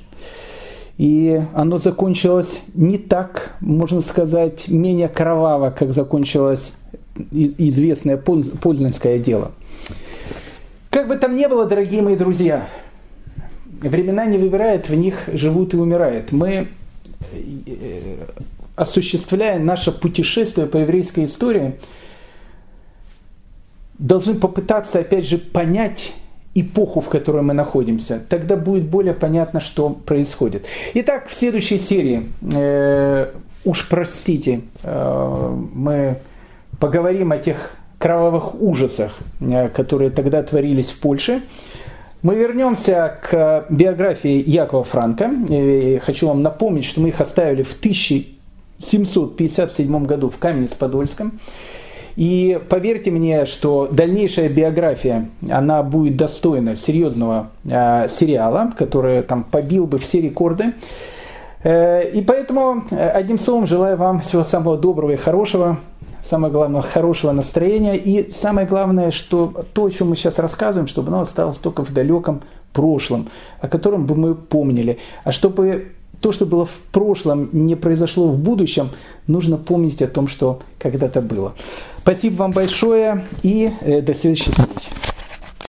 И оно закончилось не так, можно сказать, менее кроваво, как закончилось известное Познанское дело. Как бы там ни было, дорогие мои друзья, времена не выбирают, в них живут и умирают. Мы, э, осуществляя наше путешествие по еврейской истории, должны попытаться, опять же, понять эпоху, в которой мы находимся. Тогда будет более понятно, что происходит. Итак, в следующей серии, э, уж простите, э, мы поговорим о тех кровавых ужасах, э, которые тогда творились в Польше. Мы вернемся к биографии Якова Франка. И хочу вам напомнить, что мы их оставили в 1757 году в Каменец-Подольском. И поверьте мне, что дальнейшая биография, она будет достойна серьезного э, сериала, который там побил бы все рекорды. Э, и поэтому, э, одним словом, желаю вам всего самого доброго и хорошего самое главное, хорошего настроения. И самое главное, что то, о чем мы сейчас рассказываем, чтобы оно осталось только в далеком прошлом, о котором бы мы помнили. А чтобы то, что было в прошлом, не произошло в будущем, нужно помнить о том, что когда-то было. Спасибо вам большое и э, до следующей встречи.